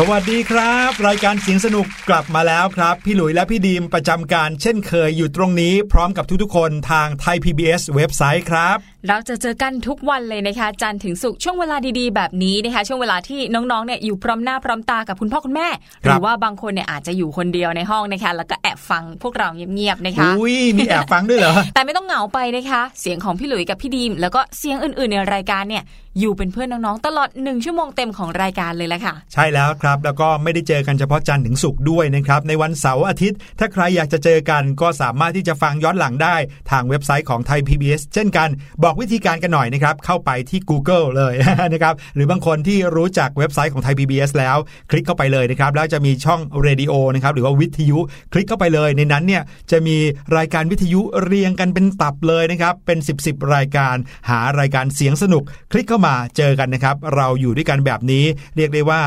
สวัสดีครับ รายการเสียงสนุกกลับมาแล้วครับ พี่หลุยและพี่ดีมประจำการเช่นเคยอยู่ตรงนี้พร้อมกับทุกๆคนทางไทย PBS เว็บไซต์ครับ เราจะเจอกันทุกวันเลยนะคะจันทร์ถึงศุกร์ช่วงเวลาดีๆ แบบนี้นะคะ ช่วงเวลาที่น้องๆเนี่ยอยู่พร้อมหน้าพร้อมตากับคุณพ่อคุณแม่หครับรือว่าบางคนเนี่ยอาจจะอยู่คนเดียวในห้องนะคะ แล้วก็แอบฟังพวกเราเงียบๆนะคะอุ้ยมีแอบฟังด้วยเหรอแต่ไม่ต้องเหงาไปนะคะ เสียงของพี่หลุยกับพี่ดีม แล้วก็เสียงอื่นๆในรายการเนี่ยอยู่เป็นเพื่อนน้องๆตลอดหนึ่งชั่วโมงเต็มของรายการเลยแหละค่ะ ใช่แล้วครับแล้วก็ไม่ได้เจอกันเฉพาะจันทร์ถึงศุกร์ด้วยนะครับ ในวันเสาร์อาทิตย์ ถ้าใครอยากจะเจอกันก็สามารถที่จะฟังย้อนหลังได้ ทางเว็บไซต์ของไทย PBS เช่นกัน บอกวิธีการกันหน่อยนะครับเข้าไปที่ Google เลยนะครับหรือบางคนที่รู้จักเว็บไซต์ของไทย PBS แล้วคลิกเข้าไปเลยนะครับแล้วจะมีช่องเรดิโอนะครับหรือว่าวิทยุคลิกเข้าไปเลย ในนั้นเนี่ยจะมีรายการวิทยุเรียงกันเป็นตับเลยนะครับเป็น 10 ๆรายการ หารายการเสียงสนุก คลิกเข้ามาเจอกันนะครับเราอยู่ด้วยกันแบบนี้ เรียกได้ว่า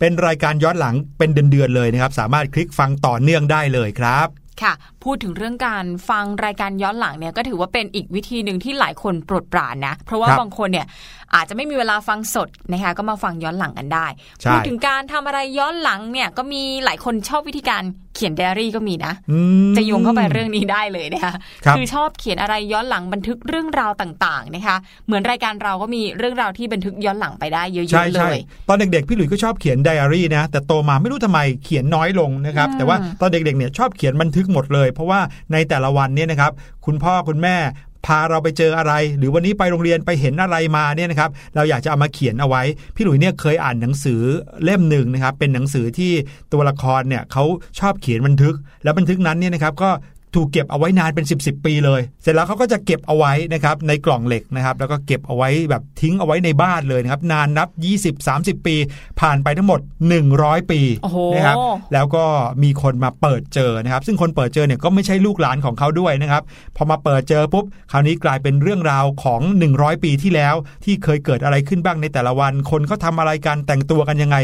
เป็นรายการย้อนหลังเป็นเดือนๆเลยนะครับสามารถคลิกฟังต่อเนื่องได้เลยครับ ค่ะ พูดถึงเรื่องการฟังรายการย้อนหลังเนี่ยก็ถือว่าเป็นอีกวิธีหนึ่งที่หลายคนโปรดปรานนะ เพราะว่าครับบางคนเนี่ยอาจจะไม่มีเวลาฟังสดนะคะก็มาฟังย้อนหลังกันได้ใช่พูดถึงการทำอะไรย้อนหลังเนี่ยก็มีหลายคนชอบวิธีการเขียนไดอารี่ก็มีนะอืมจะโยงเข้าไปเรื่องนี้ได้เลยนะคะครับอชอบเขียนอะไรย้อนหลังบันทึกเรื่องราวต่าง ๆ นะคะ เหมือนรายการเราก็มีเรื่องราวที่บันทึกย้อนหลังไปได้เยใช่อะๆเลใช่ยตอนเด็กๆพี่หลุยส์ก็ชอบเขียนไดอารี่นะแต่โตมาไม่รู้ทำไมเขียนน้อยลงนะครับอืมแต่ว่าตอนเด็กๆเนี่ยชอบเขียนบันทึกหมดเลย เพราะว่าในแต่ละวันเนี่ยนะครับคุณพ่อคุณแม่พาเราไปเจออะไร หรือวันนี้ไปโรงเรียนไปเห็นอะไรมาเนี่ยนะครับเราอยากจะเอามาเขียนเอาไว้ พี่หลุยเนี่ยเคยอ่านหนังสือเล่มหนึ่งนะครับเป็นหนังสือที่ตัวละครเนี่ยเขาชอบเขียนบันทึก แล้วบันทึกนั้นเนี่ยนะครับก็ ถูกเก็บเอาไว้นานเป็น 10บสปีเลย เสร็จแล้วเขาก็จะเก็บเอาไว้นะครับในกล่องเหล็กนะครับแล้วก็เก็บเอาไว้แบบทิ้งเอาไว้ในบ้านเลยนะครับนานนับ 20-30 ปี ผ่านไปทั้งหมด 100 ปีโอ้โหนะครับแล้วก็มีคนมาเปิดเจอนะครับ ซึ่งคนเปิดเจอเนี่ยก็ไม่ใช่ลูกหลานของเขาด้วยนะครับพอมาเปิดเจอปุ๊บคราวนี้กลายเป็นเรื่องราวของ 100 ปีที่แล้ว ที่เคยเกิดอะไรขึ้นบ้างในแต่ละวัน คนเขาทำอะไรกันแต่งตัวกันยังไง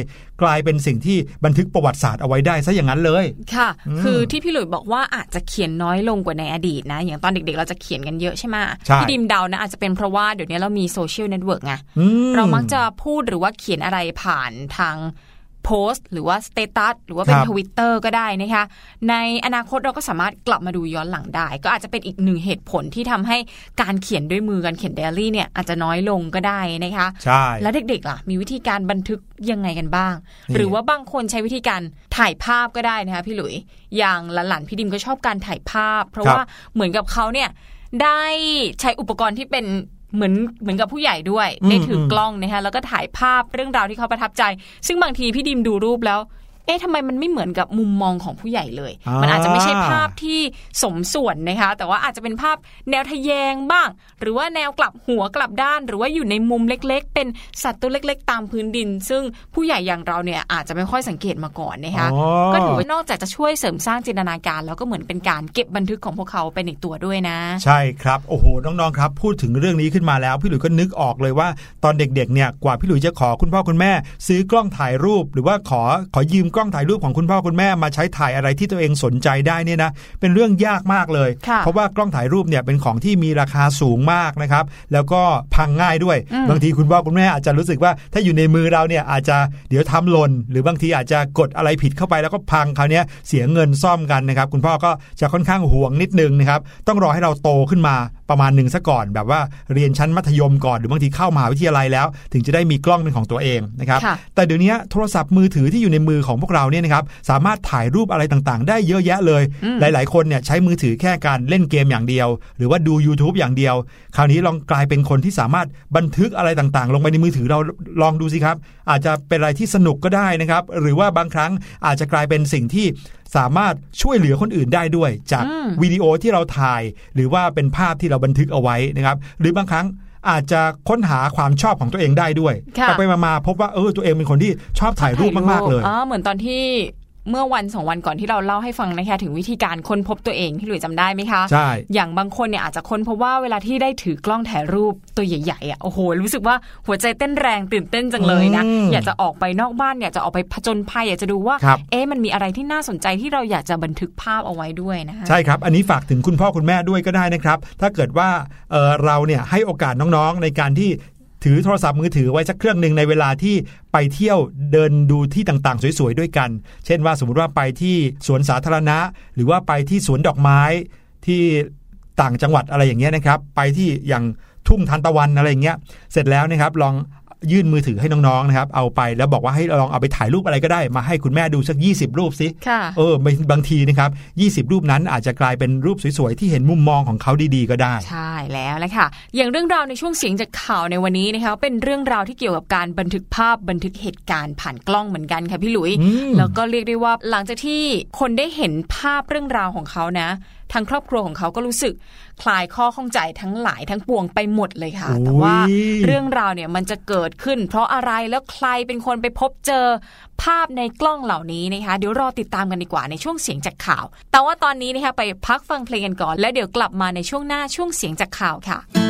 กลายเป็นสิ่งที่บันทึกประวัติศาสตร์เอาไว้ได้ซะอย่างนั้นเลยค่ะอืมคือที่พี่หลุยบอกว่าอาจจะเขียนน้อยลงกว่าในอดีตนะ อย่างตอนเด็กๆ เราจะเขียนกันเยอะใช่ไหมใช่พี่ดิมเดานะอาจจะเป็นเพราะว่าเดี๋ยวนี้เรามี social network ไงอือเรามักจะพูดหรือว่าเขียนอะไรผ่านทาง โพสต์ หรือว่า status หรือว่าเป็นครับทวิตเตอร์ก็ได้นะคะในอนาคตเราก็สามารถกลับมาดูย้อนหลังได้ ก็อาจจะเป็นอีกหนึ่งเหตุผลที่ทำให้การเขียนด้วยมือการเขียนไดอารี่เนี่ยอาจจะน้อยลงก็ได้นะคะใช่แล้วเด็กๆล่ะ มีวิธีการบันทึกยังไงกันบ้างนี่หรือว่าบางคนใช้วิธีการถ่ายภาพก็ได้นะคะพี่หลุยอย่างหลานๆพี่ดิมก็ชอบการถ่ายภาพ เพราะว่าเหมือนกับเขาเนี่ยได้ใช้อุปกรณ์ที่เป็น เหมือนเหมือนกับผู้ใหญ่ด้วยอืมได้ถือกล้องนะคะแล้วก็ถ่ายภาพเรื่องราวที่เขาประทับใจ ซึ่งบางทีพี่ดิมดูรูปแล้วเอ๊ะทำไมมันไม่เหมือนกับมุมมองของผู้ใหญ่เลยอ่ามัมันอาจจะไม่ใช่ภาพที่สมส่วนนะคะ แต่ว่าอาจจะเป็นภาพแนวทะแยงบ้าง หรือว่าแนวกลับหัวกลับด้าน หรือว่าอยู่ในมุมเล็ก ๆ เป็นสัตว์ตัวเล็ก ๆ ตามพื้นดิน ซึ่งผู้ใหญ่อย่างเราเนี่ยอาจจะไม่ค่อยสังเกตมาก่อนนะคะอ๋อก็ถือว่านอกจากจะช่วยเสริมสร้างจินตนาการ แล้วก็เหมือนเป็นการเก็บบันทึกของพวกเขาเป็นอีกตัวด้วยนะ ใช่ครับโอ้โหน้องๆครับพูดถึงเรื่องนี้ขึ้นมาแล้ว พี่หลุยส์ก็นึกออกเลยว่าตอนเด็กๆเนี่ยกว่าพี่หลุยส์จะขอคุณพ่อคุณแม่ ซื้อกล้องถ่ายรูป หรือว่าขอขอยืมกล้องถ่ายรูปของคุณพ่อคุณแม่มาใช้ถ่ายอะไรที่ตัวเองสนใจได้เนี่ยนะเป็นเรื่องยากมากเลยค่ะเพราะว่ากล้องถ่ายรูปเนี่ยเป็นของที่มีราคาสูงมากนะครับ แล้วก็พังง่ายด้วยอืมบางทีคุณพ่อคุณแม่อาจจะรู้สึกว่าถ้าอยู่ในมือเราเนี่ยอาจจะเดี๋ยวทำหล่นหรือบางทีอาจจะกดอะไรผิดเข้าไปแล้วก็พังคราวเนี้ยเสียเงินซ่อมกันนะครับ คุณพ่อก็จะค่อนข้างห่วงนิดนึงนะครับ ต้องรอให้เราโตขึ้นมาประมาณหนึ่งซะก่อน แบบว่าเรียนชั้นมัธยมก่อนหรือบางทีเข้ามหาวิทยาลัยแล้ว ถึงจะได้มีกล้องเป็นของตัวเองนะครับค่ะแต่เดี๋ยวนี้โทรศัพท์มือถือที่อยู่ในมือของพวกเราเนี่ยนะครับสามารถถ่ายรูปอะไรต่างๆ ได้เยอะแยะเลยอืมหลาย ๆ คนเนี่ยใช้มือถือแค่การเล่นเกมอย่างเดียว หรือว่าดู YouTube อย่างเดียว คราวนี้ลองกลายเป็นคนที่สามารถบันทึกอะไรต่างๆ ลงไปในมือถือเราลองดูสิครับ อาจจะเป็นอะไรที่สนุกก็ได้นะครับ หรือว่าบางครั้งอาจจะกลายเป็นสิ่งที่สามารถช่วยเหลือคนอื่นได้ด้วย จากอืมวิดีโอที่เราถ่าย หรือว่าเป็นภาพที่เราบันทึกเอาไว้นะครับ หรือบางครั้ง อาจจะค้นหาความชอบของตัวเองได้ด้วยค่ะไปไปมาๆพบว่าเออตัวเองเป็นคนที่ชอบถ่ายรูปมากๆเลยอ๋อเหมือนตอนที่ เมื่อวันสองวันก่อนที่เราเล่าให้ฟังนะคะถึงวิธีการค้นพบตัวเองที่หลุยจำได้ไหมคะใช่อย่างบางคนเนี่ยอาจจะค้นเพราะว่าเวลาที่ได้ถือกล้องถ่ายรูปตัวใหญ่ๆอะโอ้โหรู้สึกว่าหัวใจเต้นแรงตื่นเต้นจังเลยนะอืมอยากจะออกไปนอกบ้านอยากจะออกไปผจญภัยอยากจะดูว่าครับเอ๊ะมันมีอะไรที่น่าสนใจที่เราอยากจะบันทึกภาพเอาไว้ด้วยนะคะใช่ครับ อันนี้ฝากถึงคุณพ่อคุณแม่ด้วยก็ได้นะครับ ถ้าเกิดว่าเอ่อเราเนี่ยให้โอกาสน้องๆในการที่ ถือโทรศัพท์มือถือไว้สักเครื่องหนึ่งในเวลาที่ไปเที่ยวเดินดูที่ต่างๆ สวยๆด้วยกัน เช่นว่าสมมติว่าไปที่สวนสาธารณะ หรือว่าไปที่สวนดอกไม้ที่ต่างจังหวัดอะไรอย่างเงี้ยนะครับ ไปที่อย่างทุ่งทานตะวันอะไรอย่างเงี้ย เสร็จแล้วนะครับลอง ยื่นมือถือให้น้องๆนะครับเอาไปแล้วบอกว่าให้ลองเอาไปถ่ายรูปอะไรก็ได้มาให้คุณแม่ดูสัก 20 รูปสิค่ะเออบางทีนะครับ 20 รูปนั้นอาจจะกลายเป็นรูปสวยๆ ที่เห็นมุมมองของเขาดีๆ ก็ได้ ใช่แล้วแหละค่ะ อย่างเรื่องราวในช่วงเสียงจากข่าวในวันนี้นะคะเป็นเรื่องราวที่เกี่ยวกับการบันทึกภาพบันทึกเหตุการณ์ผ่านกล้องเหมือนกันค่ะพี่หลุยอืมแล้วก็เรียกได้ว่าหลังจากที่คนได้เห็นภาพเรื่องราวของเขานะทางครอบครัวของเขาก็รู้สึก คลายข้อข้องใจทั้งหลายทั้งปวงไปหมดเลยค่ะ แต่ว่าโอ้ยเรื่องราวเนี่ยมันจะเกิดขึ้น เพราะอะไรแล้วใครเป็นคนไปพบเจอภาพในกล้องเหล่านี้นะคะเดี๋ยวรอติดตามกันดีกว่าในช่วงเสียงจากข่าว แต่ว่าตอนนี้นะคะไปพักฟังเพลงกันก่อน แล้วเดี๋ยวกลับมาในช่วงหน้าช่วงเสียงจากข่าวค่ะ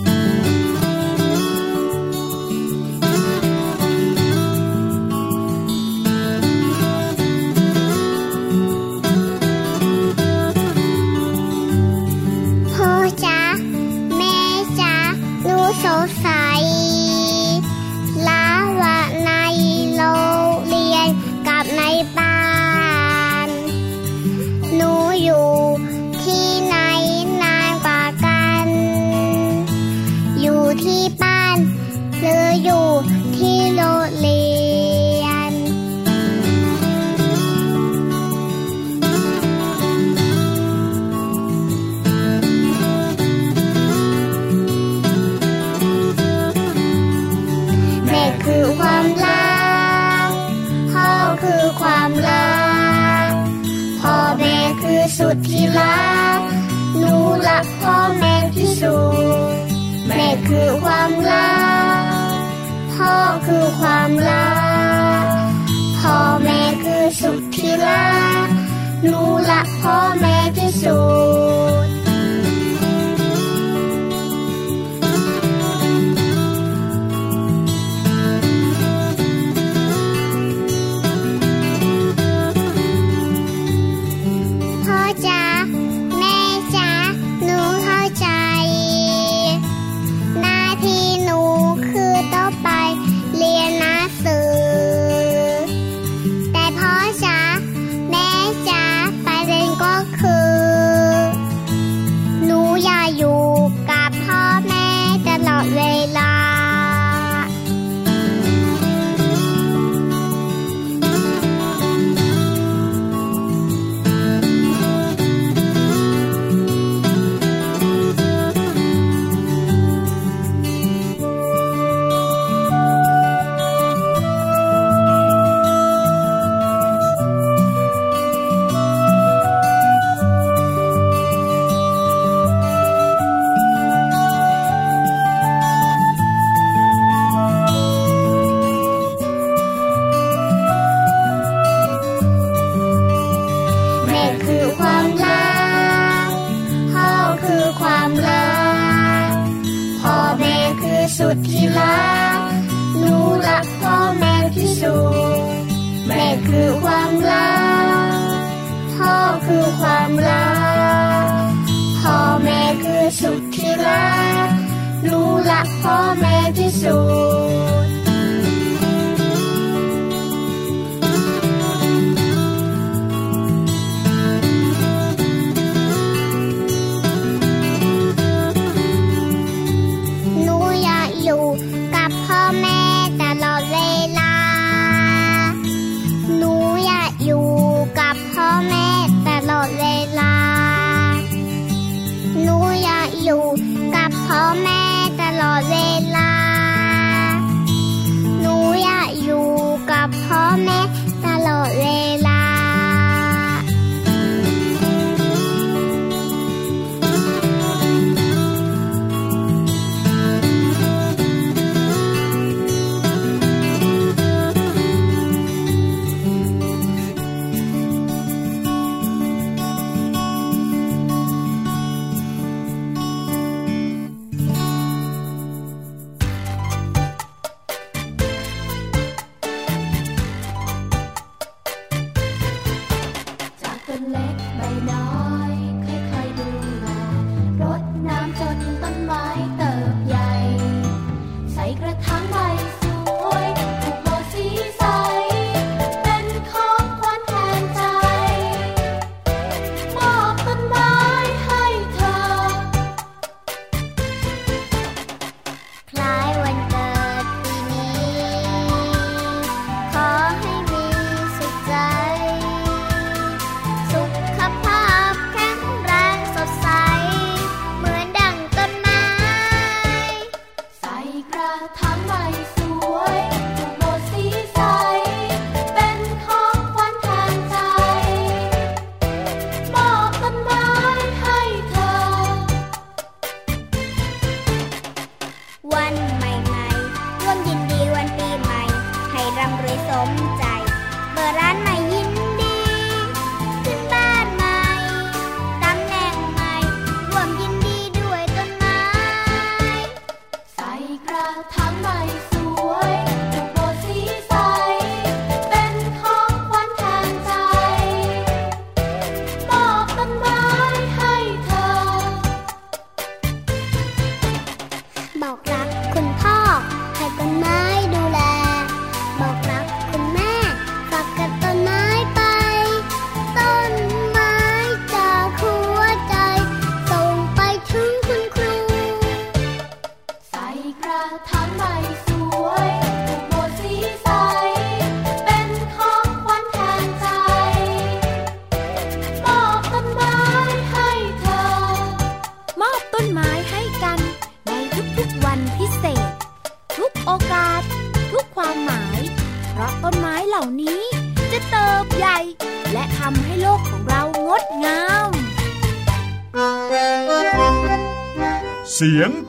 ม่คือ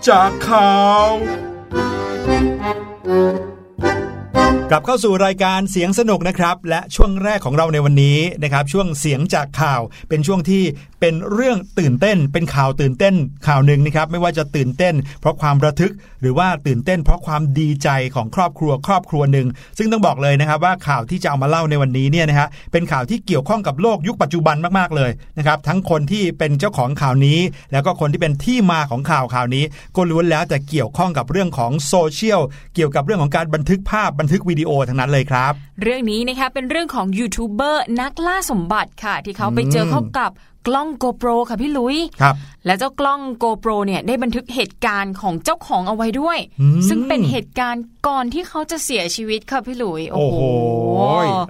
จากข่าว กลับเข้าสู่รายการเสียงสนุกนะครับ และช่วงแรกของเราในวันนี้นะครับช่วงเสียงจากข่าวเป็นช่วงที่เป็นเรื่องตื่นเต้น เป็นข่าวตื่นเต้นข่าวหนึ่งนะครับไม่ว่าจะตื่นเต้น เพราะความระทึกหรือว่าตื่นเต้น เพราะความดีใจของครอบครัวครอบครัวหนึ่งซึ่งต้องบอกเลยนะครับว่าข่าวที่จะเอามาเล่าในวันนี้เนี่ยนะฮะเป็นข่าวที่เกี่ยวข้องกับโลกยุคปัจจุบันมากๆเลยนะครับทั้งคนที่เป็นเจ้าของข่าวนี้ แล้วก็คนที่เป็นที่มาของข่าวข่าวนี้ ก็ล้วนแล้วแต่เกี่ยวข้องกับเรื่องของโซเชียลเกี่ยวกับเรื่องของการบันทึกภาพบันทึกวิดีโอทั้งนั้นเลยครับ เรื่องนี้นะคะเป็นเรื่องของยูทูบเบอร์นักล่าสมบัติค่ะ ที่เขาไปเจอเข้ากับกล้อง GoPro ค่ะพี่ลุยครับ และเจ้ากล้อง GoPro เนี่ยได้บันทึกเหตุการณ์ของเจ้าของเอาไว้ด้วยอืมซึ่งเป็นเหตุการณ์ก่อนที่เขาจะเสียชีวิตค่ะพี่ลุย โอ้โอ้โหโห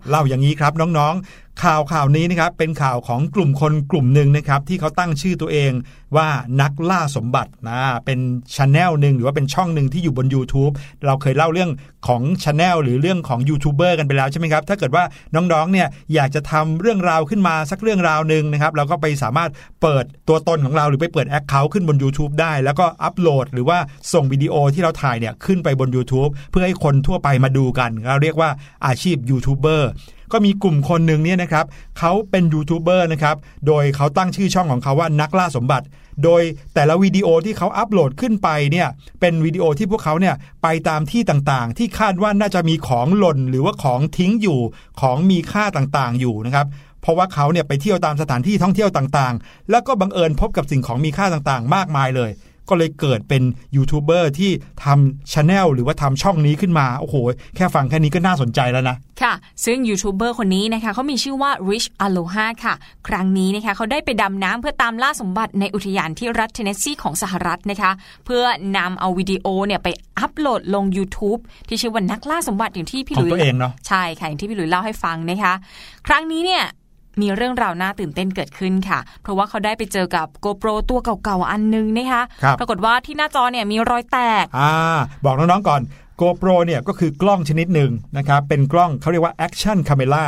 เล่าอย่างนี้ครับน้องๆ ข่าวข่าวนี้นะครับเป็นข่าวของกลุ่มคนกลุ่มหนึ่งนะครับที่เขาตั้งชื่อตัวเองว่านักล่าสมบัตินะเป็นช n แนลหนึ่งหรือว่าเป็นช่องหนึ่งที่อยู่บน YouTube เราเคยเล่าเรื่องของช n แนลหรือเรื่องของยูทูบเบอร์กันไปแล้วใช่ไหมครับถ้าเกิดว่าน้องๆเนี่ยอยากจะทำเรื่องราวขึ้นมาสักเรื่องราวหนึ่งนะครับเราก็ไปสามารถเปิดตัวตนของเราหรือไปเปิด account ขึ้นบน YouTube ได้ แล้วก็อัปโหลด หรือว่าส่งวิดีโอที่เราถ่ายเนี่ยขึ้นไปบน YouTube เพื่อให้คนทั่วไปมาดูกันเราเรียกว่าอาชีพยูทูบเบอร์ ก็มีกลุ่มคนหนึ่งเนี่ยนะครับเขาเป็นยูทูบเบอร์นะครับโดยเขาตั้งชื่อช่องของเขาว่านักล่าสมบัติ โดยแต่ละวิดีโอที่เขาอัปโหลดขึ้นไปเนี่ยเป็นวิดีโอที่พวกเขาเนี่ยไปตามที่ต่างๆ ที่คาดว่าน่าจะมีของหล่นหรือว่าของทิ้งอยู่ของมีค่าต่างๆอยู่นะครับเพราะว่าเขาเนี่ยไปเที่ยวตามสถานที่ท่องเที่ยวต่างๆ แล้วก็บังเอิญพบกับสิ่งของมีค่าต่างๆ มากมายเลย ก็เลยเกิดเป็นยูทูบเบอร์ที่ทำช n แนลหรือว่าทำช่องนี้ขึ้นมาโอ้โห แค่ฟังแค่นี้ก็น่าสนใจแล้วนะ ค่ะ ซึ่งยูทูบเบอร์คนนี้นะคะเขามีชื่อว่า Rich Aloha ค่ะ ครั้งนี้นะคะเขาได้ไปดำน้ำเพื่อตามล่าสมบัติในอุทยานที่รัฐเทนเนสซีของสหรัฐนะคะ เพื่อนำเอาวิดีโอเนี่ยไปอัปโหลดลง YouTube ที่ชื่อว่านักล่าสมบัติอย่างที่พี่หลุยของตัวเองเนอะใช่ค่ะอย่างที่พี่หลุยเล่าให้ฟังนะคะ ครั้งนี้เนี่ย มีเรื่องราวน่าตื่นเต้นเกิดขึ้นค่ะ เพราะว่าเขาได้ไปเจอกับ GoPro ตัวเก่าๆอันนึงนะคะครับปรากฏว่าที่หน้าจอเนี่ยมีรอยแตกอ่าบอกน้องๆก่อน GoPro เนี่ยก็คือกล้องชนิดหนึ่งนะครับเป็นกล้องเขาเรียกว่า Action Camera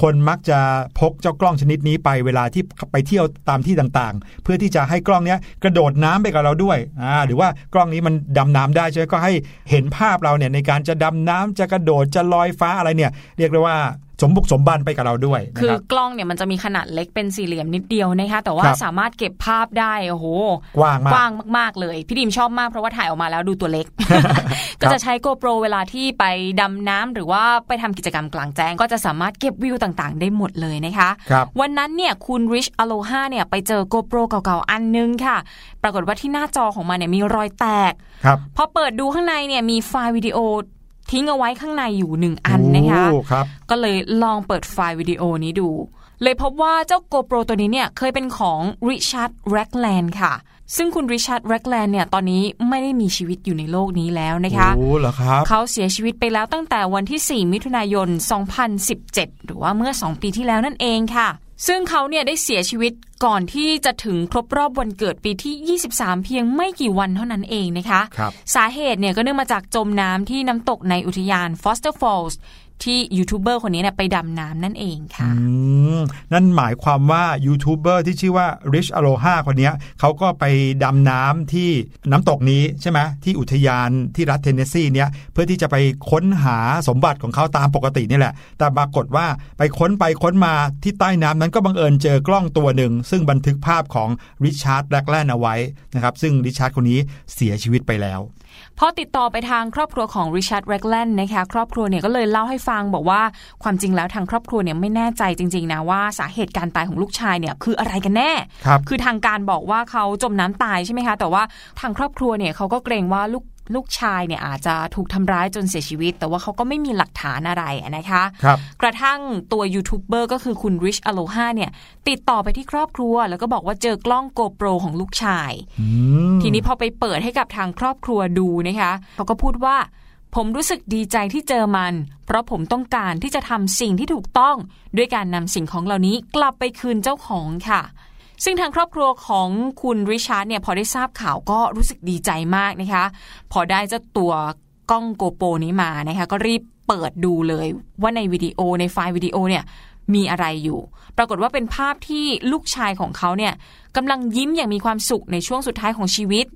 คนมักจะพกเจ้ากล้องชนิดนี้ไปเวลาที่ไปเที่ยวตามที่ต่างๆ เพื่อที่จะให้กล้องเนี้ยกระโดดน้ำไปกับเราด้วยอ่าหรือว่ากล้องนี้มันดำน้ำได้ใช่ไหมก็ให้เห็นภาพเราเนี่ยในการจะดำน้ำจะกระโดดจะลอยฟ้าอะไรเนี่ยเรียกได้ว่า สมบุกสมบันไปกับเราด้วยนะคือครับกล้องเนี่ยมันจะมีขนาดเล็กเป็นสี่เหลี่ยมนิดเดียวนะคะแต่ว่าครับสามารถเก็บภาพได้โอ้โหกว้างมากกว้างมาก ๆ เลย พี่ดิมชอบมากเพราะว่าถ่ายออกมาแล้วดูตัวเล็ก ก็จะใช้ GoPro เวลาที่ไปดำน้ำหรือว่าไปทำกิจกรรมกลางแจ้ง ก็จะสามารถเก็บวิวต่างๆ ได้หมดเลยนะคะครับวันนั้นเนี่ยคุณ Rich Aloha เนี่ยไปเจอ GoPro เก่าๆอันนึงค่ะ ปรากฏว่าที่หน้าจอของมันเนี่ยมีรอยแตกครับพอเปิดดูข้างในเนี่ยมีไฟล์วิดีโอ ทิ้งเอาไว้ข้างในอยู่หนึ่งอันนะคะโอ้ครับก็เลยลองเปิดไฟล์วิดีโอนี้ดู เลยพบว่าเจ้า GoPro ตัวนี้เนี่ยเคยเป็นของ Richard Ragland ค่ะ ซึ่งคุณ Richard Ragland เนี่ยตอนนี้ไม่ได้มีชีวิตอยู่ในโลกนี้แล้วนะคะโอ้เหรอครับเขาเสียชีวิตไปแล้วตั้งแต่วันที่ 4 มิถุนายน 2017 หรือว่าเมื่อ 2 ปีที่แล้วนั่นเองค่ะ ซึ่งเขาเนี่ยได้เสียชีวิตก่อนที่จะถึงครบรอบวันเกิดปีที่ 23 เพียงไม่กี่วันเท่านั้นเองนะคะครับสาเหตุเนี่ยก็เนื่องมาจากจมน้ำที่น้ำตกในอุทยาน Foster Falls ที่ยูทูบเบอร์คนนี้เนี่ยไปดำน้ำนั่นเองค่ะนั่นหมายความว่ายูทูบเบอร์ที่ชื่อว่า Rich Aloha คนนี้เขาก็ไปดำน้ำที่น้ำตกนี้ใช่ไหมที่อุทยานที่รัฐเทนเนสซีเนี่ยเพื่อที่จะไปค้นหาสมบัติของเขาตามปกตินี่แหละ แต่ปรากฏว่าไปค้นไปค้นมาที่ใต้น้ำนั้นก็บังเอิญเจอกล้องตัวหนึ่ง ซึ่งบันทึกภาพของริชาร์ดแรกแลนด์เอาไว้นะครับซึ่งริชาร์ดคนนี้เสียชีวิตไปแล้ว พอติดต่อไปทางครอบครัวของริชาร์ดแรกแลนด์นะคะครอบครัวเนี่ยก็เลยเล่าให้ฟังบอกว่าความจริงแล้วทางครอบครัวเนี่ยไม่แน่ใจจริงๆนะว่าสาเหตุการตายของลูกชายเนี่ยคืออะไรกันแน่ครับคือทางการบอกว่าเขาจมน้ำตายใช่ไหมคะ แต่ว่าทางครอบครัวเนี่ยเขาก็เกรงว่าลูก ลูกชายเนี่ยอาจจะถูกทำร้ายจนเสียชีวิต แต่ว่าเขาก็ไม่มีหลักฐานอะไรนะคะครับกระทั่งตัวยูทูบเบอร์ก็คือคุณ Rich Aloha เนี่ยติดต่อไปที่ครอบครัว แล้วก็บอกว่าเจอกล้อง GoPro ของลูกชายอืมทีนี้พอไปเปิดให้กับทางครอบครัวดูนะคะเขาก็พูดว่าผมรู้สึกดีใจที่เจอมัน เพราะผมต้องการที่จะทำสิ่งที่ถูกต้อง ด้วยการนำสิ่งของเหล่านี้กลับไปคืนเจ้าของค่ะ ซึ่งทางครอบครัวของคุณริชาร์ดเนี่ยพอได้ทราบข่าวก็รู้สึกดีใจมากนะคะ พอได้เจ้าตัวกล้องโกโปรนี้มานะคะก็รีบเปิดดูเลยว่าในวิดีโอในไฟล์วิดีโอเนี่ยมีอะไรอยู่ ปรากฏว่าเป็นภาพที่ลูกชายของเขาเนี่ยกำลังยิ้มอย่างมีความสุขในช่วงสุดท้ายของชีวิต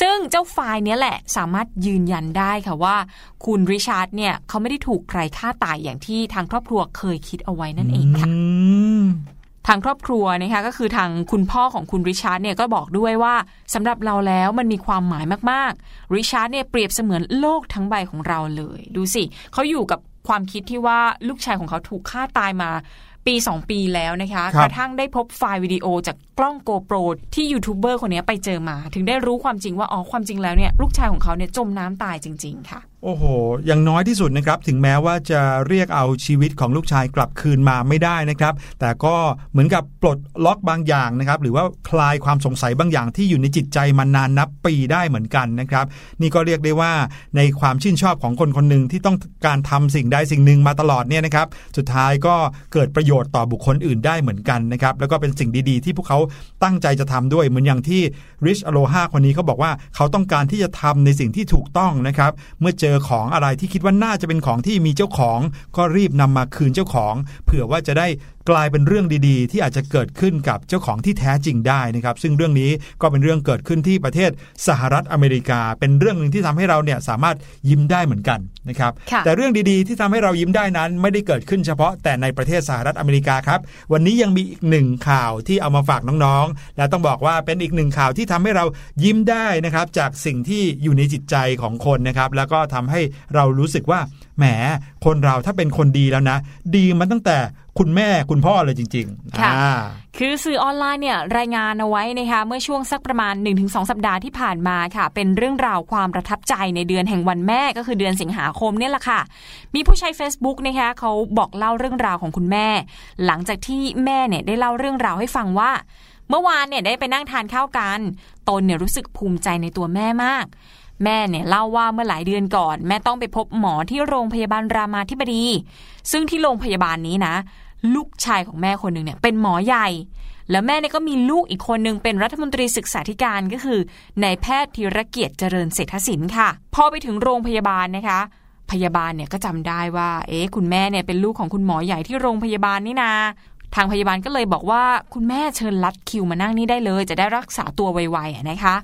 ซึ่งเจ้าไฟล์เนี้ยแหละสามารถยืนยันได้ค่ะว่า คุณริชาร์ดเนี่ยเขาไม่ได้ถูกใครฆ่าตายอย่างที่ทางครอบครัวเคยคิดเอาไว้นั่นเองค่ะ ทางครอบครัวนะคะก็คือทางคุณพ่อของคุณริชาร์ดเนี่ยก็บอกด้วยว่าสำหรับเราแล้วมันมีความหมายมากๆริชาร์ดเนี่ยเปรียบเสมือนโลกทั้งใบของเราเลย ดูสิเขาอยู่กับความคิดที่ว่าลูกชายของเขาถูกฆ่าตายมาปี 2 ปีแล้วนะคะครับกระทั่งได้พบไฟล์วิดีโอจากกล้องโกโปรที่ยูทูบเบอร์คนนี้ไปเจอมา ถึงได้รู้ความจริงว่าอ๋อความจริงแล้วเนี่ยลูกชายของเขาเนี่ยจมน้ำตายจริง ๆ ค่ะ โอ้โห อย่างน้อยที่สุดนะครับ ถึงแม้ว่าจะเรียกเอาชีวิตของลูกชายกลับคืนมาไม่ได้นะครับ แต่ก็เหมือนกับปลดล็อกบางอย่างนะครับ หรือว่าคลายความสงสัยบางอย่างที่อยู่ในจิตใจมานานนับปีได้เหมือนกันนะครับ นี่ก็เรียกได้ว่าในความชื่นชอบของคนคนหนึ่งที่ต้องการทำสิ่งใดสิ่งหนึ่งมาตลอดเนี่ยนะครับ สุดท้ายก็เกิดประโยชน์ต่อบุคคลอื่นได้เหมือนกันนะครับ แล้วก็เป็นสิ่งดีๆ ที่พวกเขาตั้งใจจะทำด้วย เหมือนอย่างที่ริชอโลฮาคนนี้เขาบอกว่าเขาต้องการที่จะทำในสิ่งที่ถูกต้องนะครับ เมื่อเจอของอะไรที่คิดว่าน่าจะเป็นของที่มีเจ้าของ ก็รีบนำมาคืนเจ้าของ เผื่อว่าจะได้กลายเป็นเรื่องดีๆ ที่อาจจะเกิดขึ้นกับเจ้าของที่แท้จริงได้นะครับ ซึ่งเรื่องนี้ก็เป็นเรื่องเกิดขึ้นที่ประเทศสหรัฐอเมริกา เป็นเรื่องหนึ่งที่ทำให้เราเนี่ยสามารถยิ้มได้เหมือนกันนะครับค่ะแต่เรื่องดีๆ ที่ทำให้เรายิ้มได้นั้น ไม่ได้เกิดขึ้นเฉพาะแต่ในประเทศสหรัฐอเมริกาครับ วันนี้ยังมีอีกหนึ่งข่าวที่เอามาฝากน้องๆ และต้องบอกว่าเป็นอีกหนึ่งข่าวที่ทำให้เรายิ้มได้นะครับ จากสิ่งที่อยู่ในจิตใจของคนนะครับ แล้วก็ทำให้เรารู้สึกว่าแหมคนเราถ้าเป็นคนดีแล้วนะ ดีมันตั้งแต่ คุณแม่คุณพ่อเลยจริงๆค่ะอ่าคือสื่อออนไลน์เนี่ยรายงานเอาไว้นะคะเมื่อช่วงสักประมาณ 1-2 สัปดาห์ที่ผ่านมาค่ะ เป็นเรื่องราวความประทับใจในเดือนแห่งวันแม่ก็คือเดือนสิงหาคมเนี่ยแหละค่ะ มีผู้ใช้ Facebook นะคะเขาบอกเล่าเรื่องราวของคุณแม่ หลังจากที่แม่เนี่ยได้เล่าเรื่องราวให้ฟังว่า เมื่อวานเนี่ยได้ไปนั่งทานข้าวกัน ตนเนี่ยรู้สึกภูมิใจในตัวแม่มากแม่เนี่ยเล่าว่าเมื่อหลายเดือนก่อน แม่ต้องไปพบหมอที่โรงพยาบาลรามาธิบดี ซึ่งที่โรงพยาบาลนี้นะ ลูกชายของแม่คนหนึ่งเนี่ยเป็นหมอใหญ่ แล้วแม่เนี่ยก็มีลูกอีกคนหนึ่งเป็นรัฐมนตรีศึกษาธิการก็คือนายแพทย์ธีรเกียรติเจริญเศรษฐศิลป์ค่ะ พอไปถึงโรงพยาบาลนะคะ พยาบาลเนี่ยก็จำได้ว่า เอ๊ะคุณแม่เนี่ยเป็นลูกของคุณหมอใหญ่ที่โรงพยาบาลนี่นาทางพยาบาลก็เลยบอกว่าคุณแม่เชิญลัดคิวมานั่งนี่ได้เลย จะได้รักษาตัวไวๆนะคะ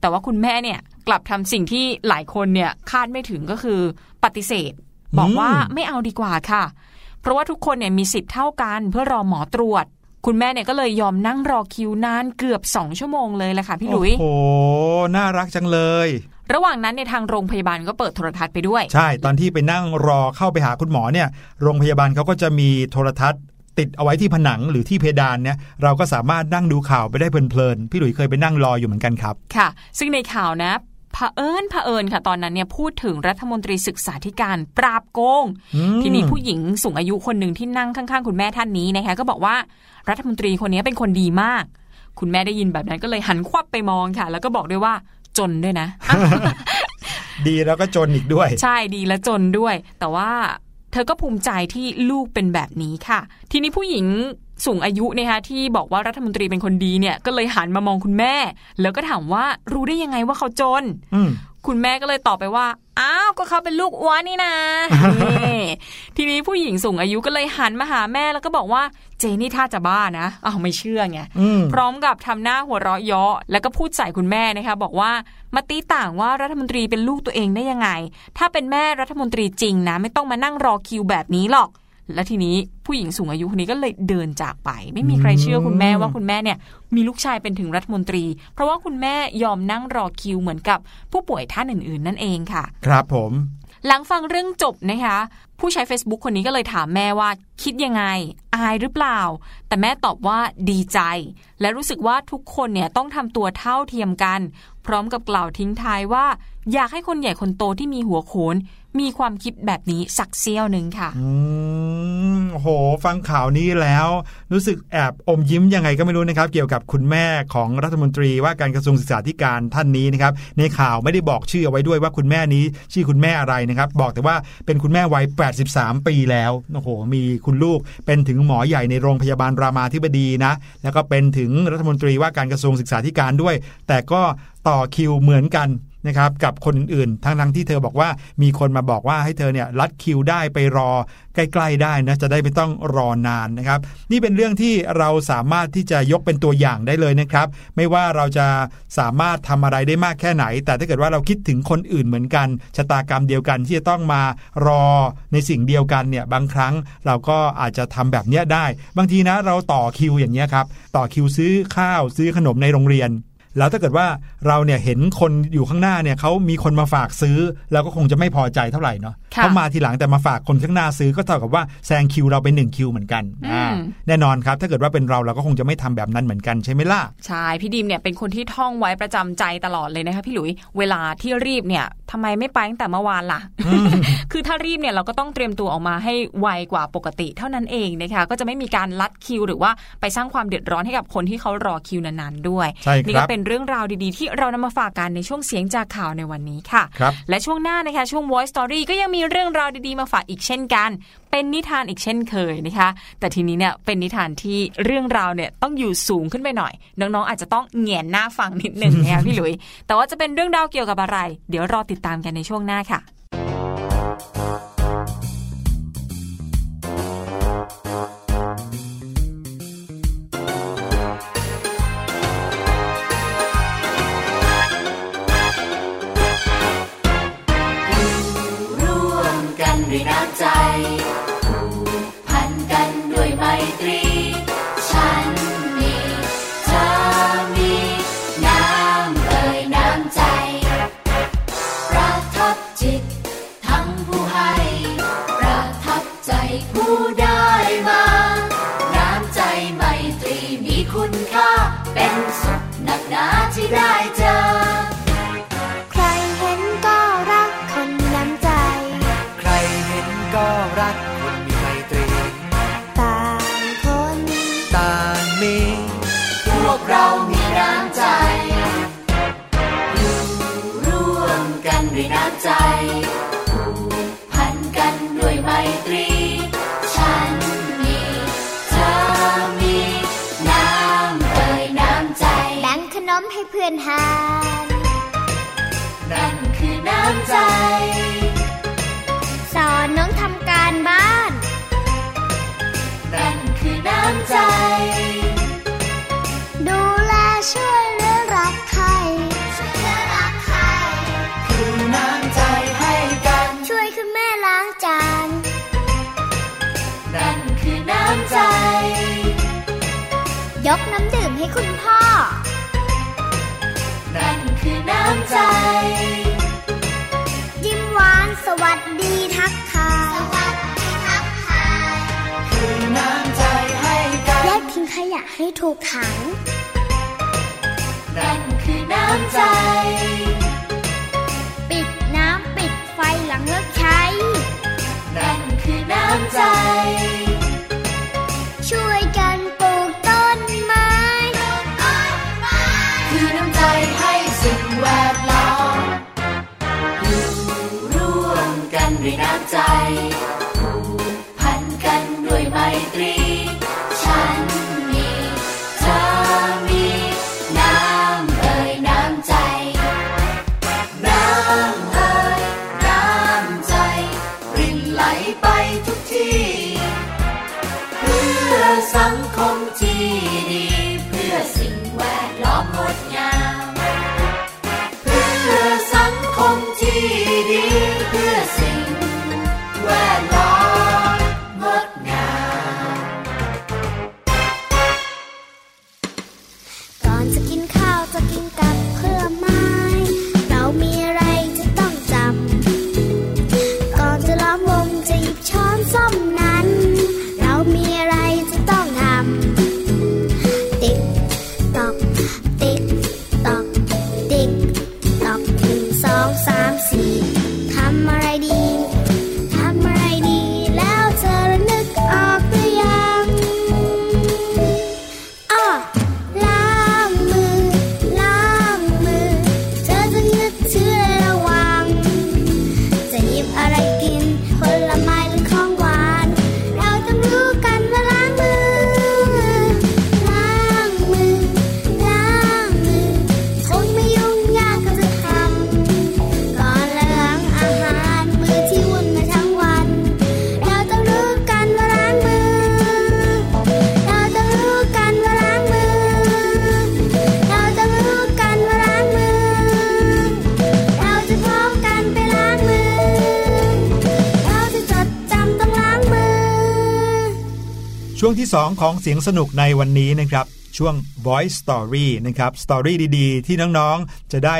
แต่ว่าคุณแม่เนี่ยกลับทำสิ่งที่หลายคนเนี่ยคาดไม่ถึงก็คือปฏิเสธ บอกว่าอืมไม่เอาดีกว่าค่ะ เพราะว่าทุกคนเนี่ยมีสิทธิ์เท่ากันเพื่อรอหมอตรวจ คุณแม่เนี่ยก็เลยยอมนั่งรอคิวนานเกือบสองชั่วโมงเลยแหละค่ะพี่หลุยโอ้โหน่ารักจังเลย ระหว่างนั้นเนี่ยทางโรงพยาบาลก็เปิดโทรทัศน์ไปด้วย ใช่ตอนที่ไปนั่งรอเข้าไปหาคุณหมอเนี่ย โรงพยาบาลเขาก็จะมีโทรทัศน์ติดเอาไว้ที่ผนังหรือที่เพดานเนี่ยเราก็สามารถนั่งดูข่าวไปได้เพลินๆพี่หลุยเคยไปนั่งรออยู่เหมือนกันครับ ค่ะ ซึ่งในข่าวนะ เผอิญเผอิญค่ะตอนนั้นเนี่ยพูดถึงรัฐมนตรีศึกษาธิการปราบโกงอืมทีนี้ผู้หญิงสูงอายุคนหนึ่งที่นั่งข้างๆ คุณแม่ท่านนี้นะคะก็บอกว่ารัฐมนตรีคนนี้เป็นคนดีมาก คุณแม่ได้ยินแบบนั้นก็เลยหันควับไปมองค่ะ แล้วก็บอกด้วยว่าจนด้วยนะ ดีแล้วก็จนอีกด้วย ใช่ดีและจนด้วย แต่ว่าเธอก็ภูมิใจที่ลูกเป็นแบบนี้ค่ะ ทีนี้ผู้หญิง สูงอายุนะคะที่บอกว่ารัฐมนตรีเป็นคนดีเนี่ยก็เลยหันมามองคุณแม่ แล้วก็ถามว่ารู้ได้ยังไงว่าเขาจนอืมคุณแม่ก็เลยตอบไปว่า อ้าว ก็เขาเป็นลูกอ้วนนี่นะนี่ทีนี้ผู้หญิงสูงอายุก็เลยหันมาหาแม่แล้วก็บอกว่า เจนี่ท่าจะบ้านะอ้าวไม่เชื่อไงอืมพร้อมกับทำหน้าหัวเราะเยาะแล้วก็พูดใส่คุณแม่นะคะ บอกว่ามาตีต่างว่ารัฐมนตรีเป็นลูกตัวเองได้ยังไง ถ้าเป็นแม่รัฐมนตรีจริงนะ ไม่ต้องมานั่งรอคิวแบบนี้หรอก และทีนี้ผู้หญิงสูงอายุคนนี้ก็เลยเดินจากไป ไม่มีใครเชื่อคุณแม่ว่าคุณแม่เนี่ย มีลูกชายเป็นถึงรัฐมนตรี เพราะว่าคุณแม่ยอมนั่งรอคิวเหมือนกับผู้ป่วยท่านอื่น ๆ นั่นเองค่ะ ครับผม หลังฟังเรื่องจบนะคะ ผู้ใช้ Facebook คนนี้ก็เลยถามแม่ว่าคิดยังไง อายหรือเปล่า แต่แม่ตอบว่าดีใจ และรู้สึกว่าทุกคนเนี่ยต้องทำตัวเท่าเทียมกัน พร้อมกับกล่าวทิ้งท้ายว่า อยากให้คนใหญ่คนโตที่มีหัวโขน มีความคิดแบบนี้สักเซี่ยวหนึ่งค่ะอืมโห ฟังข่าวนี้แล้ว รู้สึกแอบอมยิ้มยังไงก็ไม่รู้นะครับ เกี่ยวกับคุณแม่ของรัฐมนตรีว่าการกระทรวงศึกษาธิการท่านนี้นะครับ ในข่าวไม่ได้บอกชื่อเอาไว้ด้วยว่าคุณแม่นี้ชื่อคุณแม่อะไรนะครับ บอกแต่ว่าเป็นคุณแม่วัย 83 ปีแล้วโอ้โห มีคุณลูกเป็นถึงหมอใหญ่ในโรงพยาบาลรามาธิบดีนะ แล้วก็เป็นถึงรัฐมนตรีว่าการกระทรวงศึกษาธิการด้วย แต่ก็ต่อคิวเหมือนกัน นะครับกับคนอื่นๆ ทั้งทั้งที่เธอบอกว่ามีคนมาบอกว่าให้เธอเนี่ยรัดคิวได้ไปรอใกล้ ๆ ได้นะจะได้ไม่ต้องรอนานนะครับนี่เป็นเรื่องที่เราสามารถที่จะยกเป็นตัวอย่างได้เลยนะครับ ไม่ว่าเราจะสามารถทำอะไรได้มากแค่ไหน แต่ถ้าเกิดว่าเราคิดถึงคนอื่นเหมือนกันชะตากรรมเดียวกันที่จะต้องมารอในสิ่งเดียวกันเนี่ยบางครั้งเราก็อาจจะทำแบบเนี้ยได้ บางทีนะเราต่อคิวอย่างเงี้ยครับต่อคิวซื้อข้าวซื้อขนมในโรงเรียน แล้วถ้าเกิดว่าเราเนี่ยเห็นคนอยู่ข้างหน้าเนี่ยเขามีคนมาฝากซื้อเราก็คงจะไม่พอใจเท่าไหร่เนาะเขามาทีหลังแต่มาฝากคนข้างหน้าซื้อก็เท่ากับว่าแซงคิวเราไปหนึ่งคิวเหมือนกันอืมอ่าแน่นอนครับ ถ้าเกิดว่าเป็นเราเราก็คงจะไม่ทำแบบนั้นเหมือนกันใช่ไหมล่ะใช่พี่ดิมเนี่ยเป็นคนที่ท่องไว้ประจำใจตลอดเลยนะคะพี่หลุยเวลาที่รีบเนี่ยทำไมไม่ไปตั้งแต่เมื่อวานล่ะ คือถ้ารีบเนี่ยเราก็ต้องเตรียมตัวออกมาให้ไวกว่าปกติเท่านั้นเองนะคะก็จะไม่มีการลัดคิว หรือว่าไปสร้างความเดือดร้อนให้กับคนที่เขารอคิวนานๆด้วยใช่ครับนี่ก็เป็นเรื่องราวดีๆ ที่เรานำมาฝากกันในช่วงเสียงจากข่าวในวันนี้ค่ะครับและช่วงหน้านะคะช่วง Voice Story ก็ยังมีีเรื่องราวดีๆมาฝากอีกเช่นกัน เป็นนิทานอีกเช่นเคยนะคะ แต่ทีนี้เนี่ยเป็นนิทานที่เรื่องราวเนี่ยต้องอยู่สูงขึ้นไปหน่อย น้องๆอาจจะต้องเหงียนหน้าฟังนิดหนึ่งนะคะพี่หลุย แต่ว่าจะเป็นเรื่องราวเกี่ยวกับอะไร เดี๋ยวรอติดตามกันในช่วงหน้าค่ะ ให้ถูกถัง นั่นคือน้ำใจ ปิดน้ำปิดไฟหลังเลิกใช้ นั่นคือน้ำใจ ที่ 2 ของเสียงสนุกในวันนี้นะครับ ช่วง Voice Story นะครับสตอรี่ดีๆ ที่น้องๆ จะได้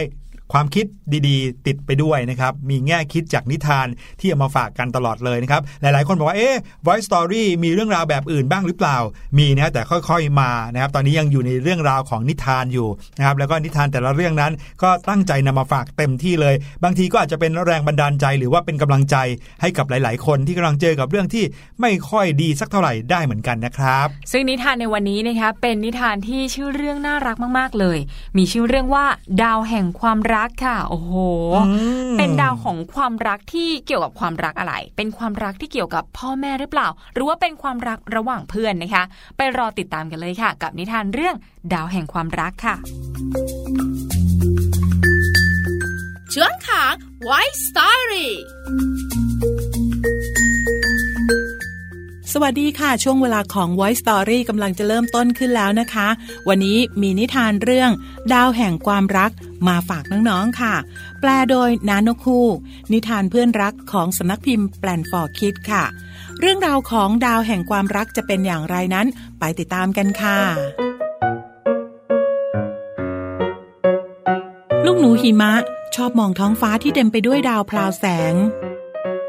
ความคิดดีๆ ติดไปด้วยนะครับ มีแง่คิดจากนิทานที่เอามาฝากกันตลอดเลยนะครับ หลายๆ คนบอกว่า เอ๊ะ Voice Story มีเรื่องราวแบบอื่นบ้างหรือเปล่า มีนะแต่ค่อยๆมานะครับ ตอนนี้ยังอยู่ในเรื่องราวของนิทานอยู่นะครับ แล้วก็นิทานแต่ละเรื่องนั้น ก็ตั้งใจนำมาฝากเต็มที่เลย บางทีก็อาจจะเป็นแรงบันดาลใจหรือว่าเป็นกำลังใจให้กับหลาย ๆ คนที่กำลังเจอกับเรื่องที่ไม่ค่อยดีสักเท่าไหร่ได้เหมือนกันนะครับ ซึ่งนิทานในวันนี้นะคะเป็นนิทานที่ชื่อเรื่องน่ารักมาก ๆ เลย มีชื่อเรื่องว่าดาวแห่งความรักค่ะ โอ้โหมเป็นดาวของความรักที่เกี่ยวกับความรักอะไร เป็นความรักที่เกี่ยวกับพ่อแม่หรือเปล่า หรือว่าเป็นความรักระหว่างเพื่อนนะคะ ไปรอติดตามกันเลยค่ะ กับนิทานเรื่องดาวแห่งความรักค่ะช่วงของ White Story ส วัสดีค่ะ ช่วงเวลาของ Voice Story กำลังจะเริ่มต้นขึ้นแล้วนะคะ วันนี้มีนิทานเรื่อง ดาวแห่งความรักมาฝากน้องๆค่ะ แปลโดยนานคูนิทานเพื่อนรักของสำนักพิมพ์แปลนฟอร์คิดค่ะ เรื่องราวของดาวแห่งความรักจะเป็นอย่างไรนั้น ไปติดตามกันค่ะ ลูกหนูหิมะชอบมองท้องฟ้าที่เต็มไปด้วยดาวพราวแสง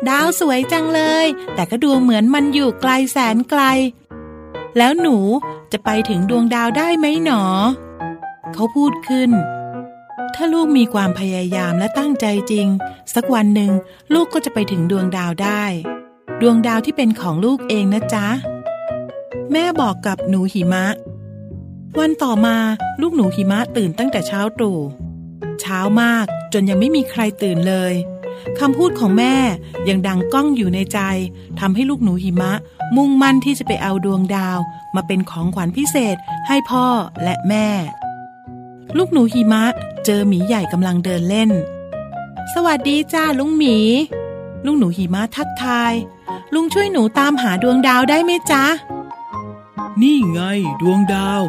ดาวสวยจังเลย แต่ก็ดูเหมือนมันอยู่ไกลแสนไกล แล้วหนูจะไปถึงดวงดาวได้ไหมหนอ เขาพูดขึ้น ถ้าลูกมีความพยายามและตั้งใจจริง สักวันหนึ่งลูกก็จะไปถึงดวงดาวได้ ดวงดาวที่เป็นของลูกเองนะจ๊ะ แม่บอกกับหนูหิมะ วันต่อมาลูกหนูหิมะตื่นตั้งแต่เช้าตรู่เช้ามากจนยังไม่มีใครตื่นเลย คำพูดของแม่ยังดังก้องอยู่ในใจทำให้ลูกหนูหิมะ มุ่งมั่นที่จะไปเอาดวงดาว มาเป็นของขวัญพิเศษให้พ่อและแม่ ลูกหนูหิมะเจอหมีใหญ่กำลังเดินเล่น สวัสดีจ้าลุงหมี ลุงหนูหิมะทักทาย ลุงช่วยหนูตามหาดวงดาวได้ไหมจ๊ะ นี่ไงดวงดาว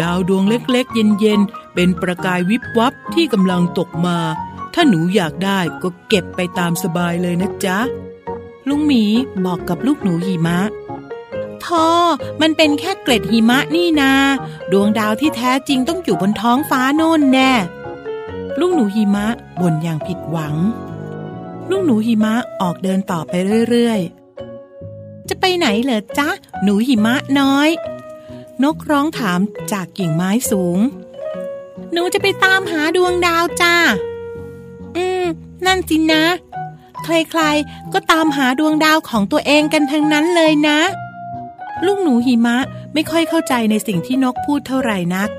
ดาวดวงเล็กๆ เย็นๆเป็นประกายวิบวับที่กำลังตกมา ถ้าหนูอยากได้ก็เก็บไปตามสบายเลยนะจ๊ะ ลุงหมีบอกกับลูกหนูหิมะทอมันเป็นแค่เกล็ดหิมะนี่นา ดวงดาวที่แท้จริงต้องอยู่บนท้องฟ้าโน่นแน่ ลูกหนูหิมะบ่นอย่างผิดหวัง ลูกหนูหิมะออกเดินต่อไปเรื่อยๆ จะไปไหนเหรอจ๊ะ หนูหิมะน้อย นกร้องถามจากกิ่งไม้สูง หนูจะไปตามหาดวงดาวจ้า อืม นั่นสินะ ใครๆ ก็ตามหาดวงดาวของตัวเองกันทั้งนั้นเลยนะ ลูกหนูหิมะไม่ค่อยเข้าใจในสิ่งที่นกพูดเท่าไหร่นัก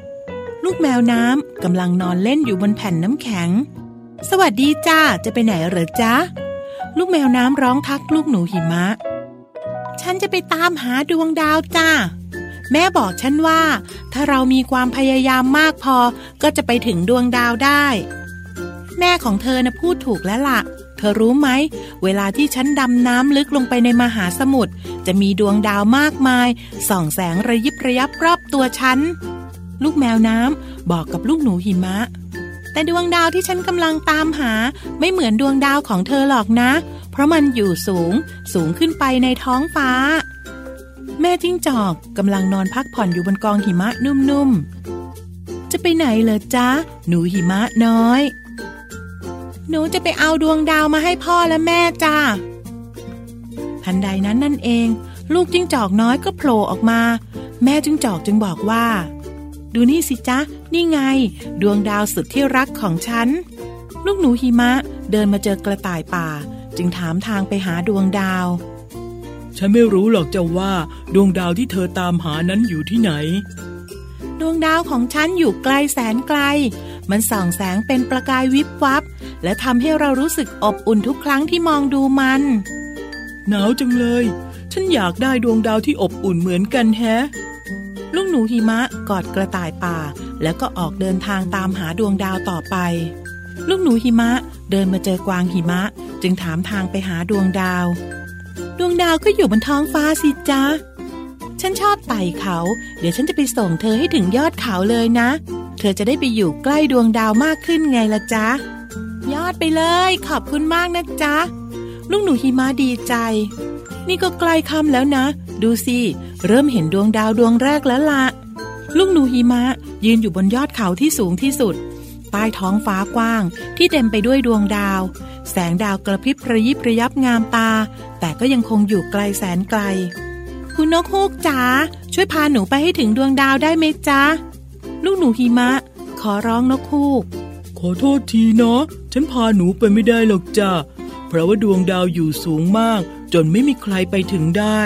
ลูกแมวน้ำกำลังนอนเล่นอยู่บนแผ่นน้ำแข็ง สวัสดีจ้า จะไปไหนเหรอจ๊ะ ลูกแมวน้ำร้องทักลูกหนูหิมะ ฉันจะไปตามหาดวงดาวจ้าแม่บอกฉันว่า ถ้าเรามีความพยายามมากพอก็จะไปถึงดวงดาวได้ แม่ของเธอนะพูดถูกแล้วล่ะ เธอรู้ไหม เวลาที่ฉันดำน้ำลึกลงไปในมหาสมุทรจะมีดวงดาวมากมาย ส่องแสงระยิบระยับรอบตัวฉัน ลูกแมวน้ำบอกกับลูกหนูหิมะ แต่ดวงดาวที่ฉันกำลังตามหา ไม่เหมือนดวงดาวของเธอหรอกนะ เพราะมันอยู่สูง สูงขึ้นไปในท้องฟ้า แม่จิ้งจอกกำลังนอนพักผ่อนอยู่บนกองหิมะนุ่มๆจะไปไหนเหรอจ๊ะ หนูหิมะน้อย หนูจะไปเอาดวงดาวมาให้พ่อและแม่จ้าทันใดนั้นนั่นเอง ลูกจิ้งจอกน้อยก็โผล่ออกมา แม่จิ้งจอกจึงบอกว่า ดูนี่สิจ๊ะ นี่ไง ดวงดาวสุดที่รักของฉัน ลูกหนูหิมะเดินมาเจอกระต่ายป่า จึงถามทางไปหาดวงดาว ฉันไม่รู้หรอกเจ้าว่าดวงดาวที่เธอตามหานั้นอยู่ที่ไหน ดวงดาวของฉันอยู่ไกลแสนไกล มันส่องแสงเป็นประกายวิบวับ และทำให้เรารู้สึกอบอุ่นทุกครั้งที่มองดูมัน หนาวจังเลย ฉันอยากได้ดวงดาวที่อบอุ่นเหมือนกันแฮะ ลูกหนูหิมะกอดกระต่ายป่า แล้วก็ออกเดินทางตามหาดวงดาวต่อไป ลูกหนูหิมะเดินมาเจอกวางหิมะ จึงถามทางไปหาดวงดาว ดวงดาวก็อยู่บนท้องฟ้าสิจ๊ะ ฉันชอบไต่เขา เดี๋ยวฉันจะไปส่งเธอให้ถึงยอดเขาเลยนะ เธอจะได้ไปอยู่ใกล้ดวงดาวมากขึ้นไงละจ๊ะ ยอดไปเลย ขอบคุณมากนะจ๊ะ ลูกหนูหิมะดีใจ นี่ก็ใกล้ค่ำแล้วนะ ดูสิ เริ่มเห็นดวงดาวดวงแรกแล้วละลูกหนูหิมะยืนอยู่บนยอดเขาที่สูงที่สุด ใต้ท้องฟ้ากว้าง ที่เต็มไปด้วยดวงดาว แสงดาวกระพริบระยิบระยับงามตา แต่ก็ยังคงอยู่ไกลแสนไกล คุณนกฮูกจ๋าช่วยพาหนูไปให้ถึงดวงดาวได้ไหมจ๊ะ ลูกหนูหิมะ ขอร้องนกฮูก ขอโทษทีนะ ฉันพาหนูไปไม่ได้หรอกจ้ะเพราะว่าดวงดาวอยู่สูงมาก จนไม่มีใครไปถึงได้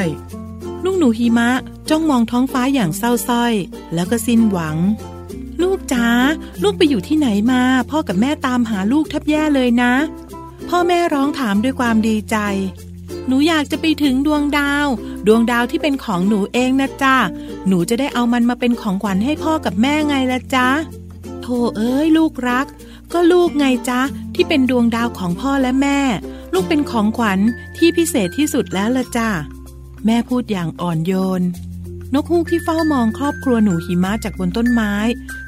ลูกหนูหิมะจ้องมองท้องฟ้าอย่างเศร้าส้อย แล้วก็สิ้นหวัง ลูกจ๋าลูกไปอยู่ที่ไหนมา พ่อกับแม่ตามหาลูกแทบแย่เลยนะ พ่อแม่ร้องถามด้วยความดีใจ หนูอยากจะไปถึงดวงดาว ดวงดาวที่เป็นของหนูเองนะจ๊ะ หนูจะได้เอามันมาเป็นของขวัญให้พ่อกับแม่ไงละจ๊ะโธ่เอ้ยลูกรัก ก็ลูกไงจ๊ะ ที่เป็นดวงดาวของพ่อและแม่ ลูกเป็นของขวัญที่พิเศษที่สุดแล้วละจ้ะแม่พูดอย่างอ่อนโยน นกฮูกที่เฝ้ามองครอบครัวหนูหิมะจากบนต้นไม้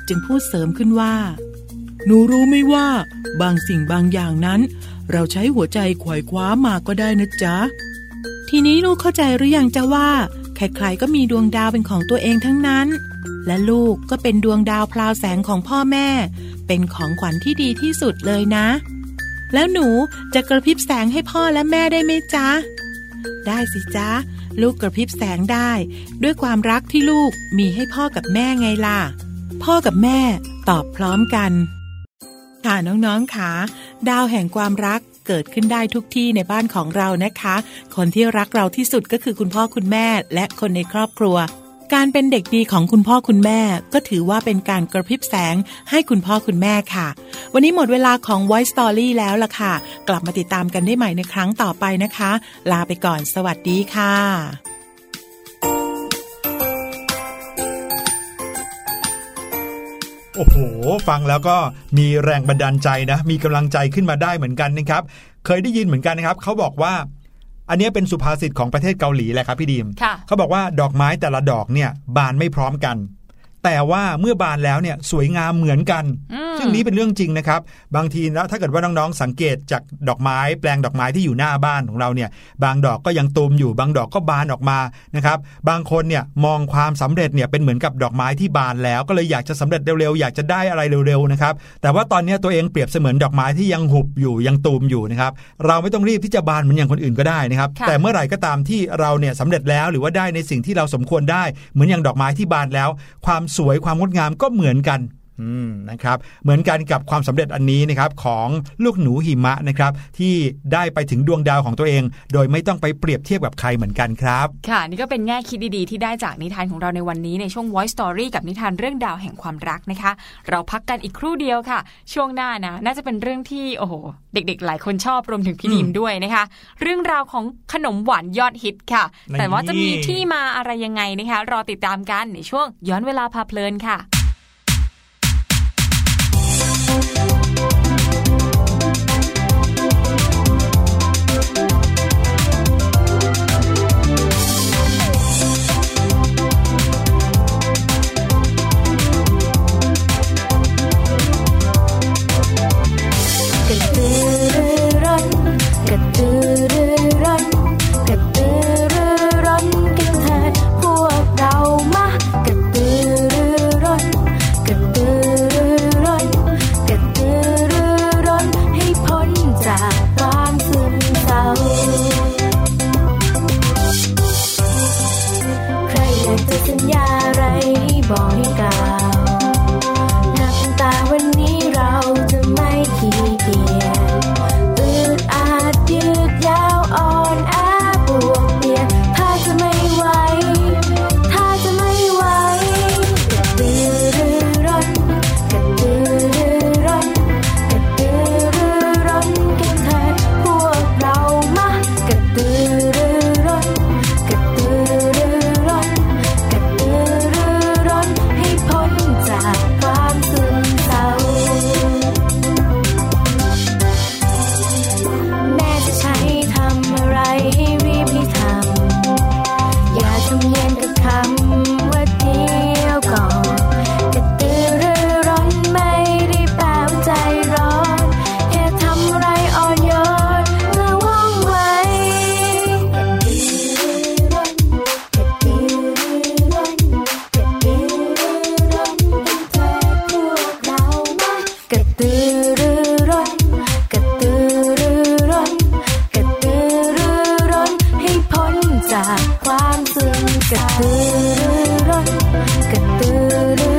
จึงพูดเสริมขึ้นว่า หนูรู้ไหมว่า บางสิ่งบางอย่างนั้น เราใช้หัวใจไขว่คว้ามาก็ได้นะจ๊ะ ทีนี้ลูกเข้าใจหรือยังจ้ะว่าใครๆก็มีดวงดาวเป็นของตัวเองทั้งนั้น และลูกก็เป็นดวงดาวพลาวแสงของพ่อแม่ เป็นของขวัญที่ดีที่สุดเลยนะ แล้วหนูจะกระพริบแสงให้พ่อและแม่ได้ไหมจ๊ะ ได้สิจ๊ะ ลูกกระพริบแสงได้ ด้วยความรักที่ลูกมีให้พ่อกับแม่ไงล่ะ พ่อกับแม่ตอบพร้อมกัน ค่ะน้องๆค่ะดาวแห่งความรักเกิดขึ้นได้ทุกที่ในบ้านของเรานะคะ คนที่รักเราที่สุดก็คือคุณพ่อคุณแม่ และคนในครอบครัว การเป็นเด็กดีของคุณพ่อคุณแม่ ก็ถือว่าเป็นการกระพริบแสงให้คุณพ่อคุณแม่ค่ะ วันนี้หมดเวลาของ Voice Story แล้วล่ะค่ะ กลับมาติดตามกันได้ใหม่ในครั้งต่อไปนะคะ ลาไปก่อนสวัสดีค่ะ โอ้โห ฟังแล้วก็มีแรงบันดาลใจนะ มีกำลังใจขึ้นมาได้เหมือนกันนะครับ เคยได้ยินเหมือนกันนะครับ เขาบอกว่า อันนี้เป็นสุภาษิตของประเทศเกาหลีแหละครับพี่ดีมค่ะเขาบอกว่าดอกไม้แต่ละดอกเนี่ยบานไม่พร้อมกัน แต่ว่าเมื่อบานแล้วเนี่ยสวยงามเหมือนกันอืมซึ่งนี้เป็นเรื่องจริงนะครับ บางทีแล้วถ้าเกิดว่าน้องๆสังเกตจากดอกไม้แปลงดอกไม้ที่อยู่หน้าบ้านของเราเนี่ย บางดอกก็ยังตูมอยู่ บางดอกก็บานออกมานะครับ บางคนเนี่ยมองความสำเร็จเนี่ยเป็นเหมือนกับดอกไม้ที่บานแล้ว ก็เลยอยากจะสำเร็จเร็วๆอยากจะได้อะไรเร็วๆนะครับ แต่ว่าตอนเนี้ยตัวเองเปรียบเสมือนดอกไม้ที่ยังหุบอยู่ยังตูมอยู่นะครับ เราไม่ต้องรีบที่จะบานเหมือนอย่างคนอื่นก็ได้นะครับค่ะแต่เมื่อไหร่ก็ตามที่เราเนี่ยสำเร็จแล้วหรือว่าได้ในสิ่งที่เราสมควรได้เหมือนอย่างดอกไม้ที่บานแล้ว ความสวยความงดงามก็เหมือนกัน นะครับเหมือนกันกับความสำเร็จอันนี้นะครับของลูกหนูหิมะนะครับที่ได้ไปถึงดวงดาวของตัวเอง โดยไม่ต้องไปเปรียบเทียบกับใครเหมือนกันครับ ค่ะ นี่ก็เป็นแง่คิดดีๆ ที่ได้จากนิทานของเราในวันนี้ในช่วง Voice Story กับนิทานเรื่องดาวแห่งความรักนะคะ เราพักกันอีกครู่เดียวค่ะ ช่วงหน้านะน่าจะเป็นเรื่องที่โอ้โหเด็กๆ หลายคนชอบรวมถึงพี่อืมดีมด้วยนะคะ เรื่องราวของขนมหวานยอดฮิตค่ะนี่แต่ว่าจะมีที่มาอะไรยังไงนะคะ รอติดตามกันในช่วงย้อนเวลาพาเพลินค่ะ ก Keturun, keturun.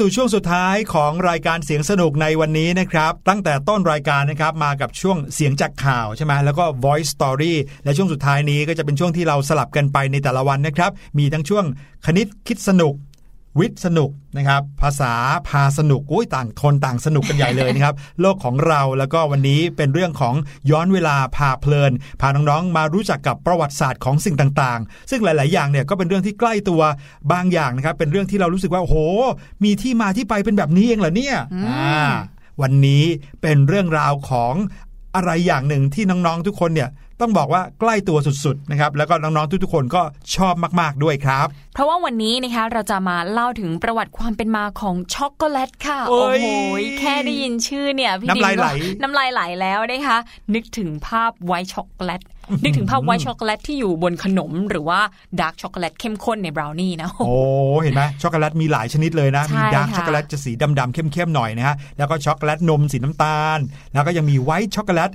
สู่ช่วงสุดท้ายของรายการเสียงสนุกในวันนี้นะครับ ตั้งแต่ต้นรายการนะครับมากับช่วงเสียงจากข่าวใช่ไหมแล้วก็ voice story และช่วงสุดท้ายนี้ก็จะเป็นช่วงที่เราสลับกันไปในแต่ละวันนะครับ มีทั้งช่วงคณิตคิดสนุก วิทย์สนุกนะครับ ภาษาพาสนุกอุ้ยต่างคนต่างสนุกกันใหญ่เลยนะครับ โลกของเราแล้วก็วันนี้เป็นเรื่องของย้อนเวลาพาเพลิน พาน้องๆมารู้จักกับประวัติศาสตร์ของสิ่งต่างๆ ซึ่งหลาย ๆ อย่างเนี่ยก็เป็นเรื่องที่ใกล้ตัวบางอย่างนะครับ เป็นเรื่องที่เรารู้สึกว่าโอ้โห มีที่มาที่ไปเป็นแบบนี้เองเหรอเนี่ยอ่าวันนี้เป็นเรื่องราวของ อะไรอย่างหนึ่งที่น้องๆทุกคนเนี่ยต้องบอกว่าใกล้ตัวสุดๆนะครับแล้วก็น้องๆทุกๆคนก็ชอบมากๆด้วยครับ เพราะว่าวันนี้นะคะเราจะมาเล่าถึงประวัติความเป็นมาของช็อกโกแลตค่ะ โอ้โอ้ยโหแค่ได้ยินชื่อเนี่ยพี่น้ำลายดิมก็ไหลน้ำลายไหลแล้วนะคะนึกถึงภาพไวท์ช็อกโกแลต นึกถึงภาพ white ช็อกโกแลตที่อยู่บนขนม หรือว่า dark ช็อกโกแลตเข้มข้นในบราวนี่นะโอ้เห็นไหมช็อกโกแลตมีหลายชนิดเลยนะใช่มี dark ค่ะช็อกโกแลตจะสีดำๆเข้มๆหน่อยนะฮะแล้วก็ช็อกโกแลตนมสีน้ำตาล แล้วก็ยังมี white ช็อกโกแลต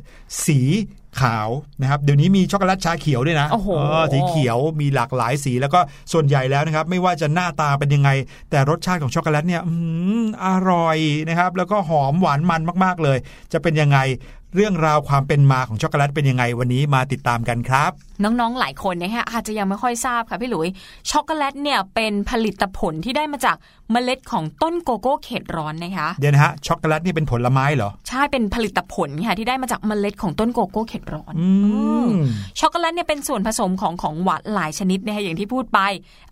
สีขาวนะครับเดี๋ยวนี้มีช็อกโกแลตชาเขียวด้วยนะโอ้โหเออสีเขียวมีหลากหลายสีแล้วก็ส่วนใหญ่แล้วนะครับ ไม่ว่าจะหน้าตาเป็นยังไง แต่รสชาติของช็อกโกแลตเนี่ยอืมอร่อยนะครับ แล้วก็หอมหวานมันมาก ๆ เลย จะเป็นยังไง เรื่องราวความเป็นมาของช็อกโกแลตเป็นยังไงวันนี้มาติดตามกันครับ น้องๆหลายคนนะคะอาจจะยังไม่ค่อยทราบค่ะพี่หลุยช็อกโกแลตเนี่ยเป็นผลิตผลที่ได้มาจากเมล็ดของต้นโกโก้เขตร้อนนะคะเดี๋ยวนะฮะช็อกโกแลตนี่เป็นผลไม้เหรอใช่เป็นผลิตผลค่ะที่ได้มาจากเมล็ดของต้นโกโก้เขตร้อนอืมช็อกโกแลตเนี่ยเป็นส่วนผสมของของหวานหลายชนิดนะคะอย่างที่พูดไป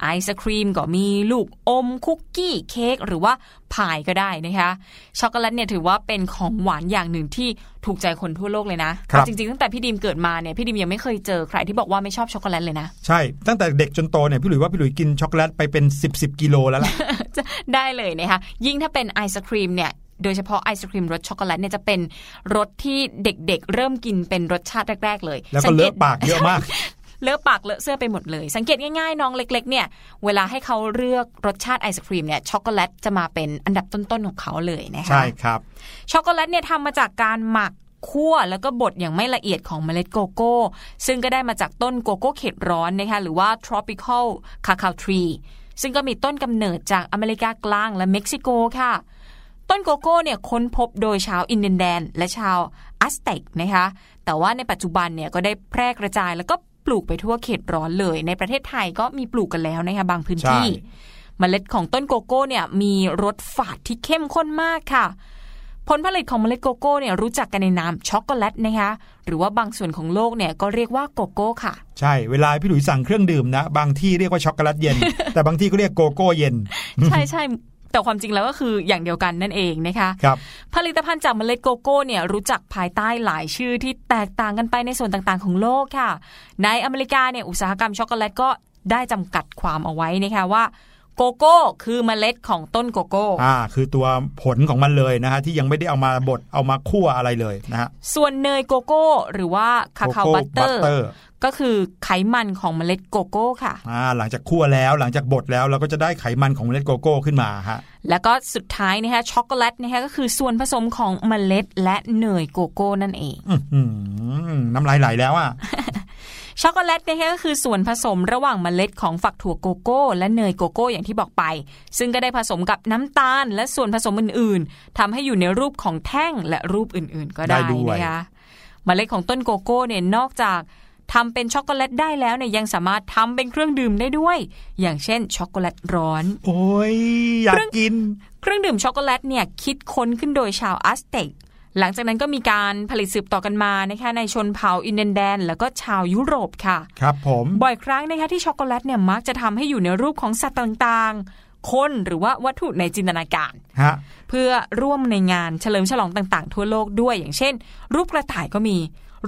ไอศครีมก็มีลูกอมคุกกี้เค้กหรือว่า พายก็ได้นะคะช็อกโกแลตเนี่ยถือว่าเป็นของหวานอย่างหนึ่งที่ถูกใจคนทั่วโลกเลยนะครับจริงๆตั้งแต่พี่ดิมเกิดมาเนี่ยพี่ดิมยังไม่เคยเจอใครที่บอกว่าไม่ชอบช็อกโกแลตเลยนะใช่ตั้งแต่เด็กจนโตเนี่ยพี่หลุยว่าพี่หลุยกินช็อกโกแลตไปเป็น 10 ๆ กิโลแล้วล่ะได้เลยนะคะยิ่งถ้าเป็นไอศครีมเนี่ยโดยเฉพาะไอศครีมรสช็อกโกแลตเนี่ยจะเป็นรสที่เด็กๆ เริ่มกินเป็นรสชาติแรก ๆ เลย แล้วก็สังเกตเลอะปากเยอะมาก เลอะปากเลอะเสื้อไปหมดเลย สังเกตง่ายๆน้องเล็กๆเนี่ยเวลาให้เขาเลือกรสชาติไอศครีมเนี่ยช็อกโกแลตจะมาเป็นอันดับต้นๆของเขาเลยนะคะใช่ครับช็อกโกแลตเนี่ยทำมาจากการหมักคั่วแล้วก็บดอย่างไม่ละเอียดของเมล็ดโกโก้ ซึ่งก็ได้มาจากต้นโกโก้เขตร้อนนะคะหรือว่า tropical cacao tree ซึ่งก็มีต้นกำเนิดจากอเมริกากลางและเม็กซิโกค่ะ ต้นโกโก้เนี่ยค้นพบโดยชาวอินเดียนแดน และชาวอัสเต็กนะคะแต่ว่าในปัจจุบันเนี่ยก็ได้แพร่กระจายแล้วก็ป ลูกไปทั่วเขตร้อนเลย ในประเทศไทยก็มีปลูกกันแล้วนะคะบางพื้นที่ใช่เมล็ดของต้นโกโก้เนี่ยมีรสฝาดที่เข้มข้นมากค่ะ ผลผลิตของเมล็ดโกโก้เนี่ยรู้จักกันในนามช็อกโกแลตนะคะหรือว่าบางส่วนของโลกเนี่ยก็เรียกว่าโกโก้ค่ะ ใช่เวลาพี่หลุยสั่งเครื่องดื่มนะ บางที่เรียกว่าช็อกโกแลตเย็น แต่บางที่ก็เรียกโกโก้เย็น ใช่ใช่ แต่ความจริงแล้วก็คืออย่างเดียวกันนั่นเองนะคะครับผลิตภัณฑ์จากเมล็ดโกโก้เนี่ยรู้จักภายใต้หลายชื่อที่แตกต่างกันไปในส่วนต่างๆ ของโลกค่ะ ในอเมริกาเนี่ยอุตสาหกรรมช็อกโกแลตก็ได้จำกัดความเอาไว้นะคะว่าโกโก้คือเมล็ดของต้นโกโก้ อ่า คือตัวผลของมันเลยนะฮะที่ยังไม่ได้เอามาบดเอามาคั่วอะไรเลยนะฮะ ส่วนเนยโกโก้ หรือว่าคาคา Cocoa บัตเตอร์ butter ก็คือไขมันของเมล็ดโกโก้ค่ะอ่าหลังจากคั่วแล้วหลังจากบดแล้วเราก็จะได้ไขมันของเมล็ดโกโก้ขึ้นมาฮะแล้วก็สุดท้ายนะคะช็อกโกแลตนะคะก็คือส่วนผสมของเมล็ดและเนยโกโก้นั่นเองอื้อหือน้ำลายไหลแล้วอะช็อกโกแลตนะคะก็คือส่วนผสมระหว่างเมล็ดของฝักถั่วโกโก้ และเนยโกโก้อย่างที่บอกไป ซึ่งก็ได้ผสมกับน้ำตาล และส่วนผสมอื่น ๆทำให้อยู่ในรูปของแท่งและรูปอื่น ๆ ก็ได้ได้ด้วยนะคะเมล็ดของต้นโกโก้เนี่ยนอกจาก ทำเป็นช็อกโกแลตได้แล้วเนี่ยยังสามารถทำเป็นเครื่องดื่มได้ด้วย อย่างเช่นช็อกโกแลตร้อน โอ้ยอยากกิน เครื่องดื่มช็อกโกแลตเนี่ยคิดค้นขึ้นโดยชาวแอซเท็กหลังจากนั้นก็มีการผลิตสืบต่อกันมานะคะในชนเผ่าอินเดียนแดน แล้วก็ชาวยุโรปค่ะ ครับผมบ่อยครั้งนะคะที่ช็อกโกแลตเนี่ยมักจะทำให้อยู่ในรูปของสัตว์ต่างๆ คนหรือว่าวัตถุในจินตนาการฮะเพื่อร่วมในงานเฉลิมฉลองต่างๆ ทั่วโลกด้วยอย่างเช่น รูปกระต่ายก็มี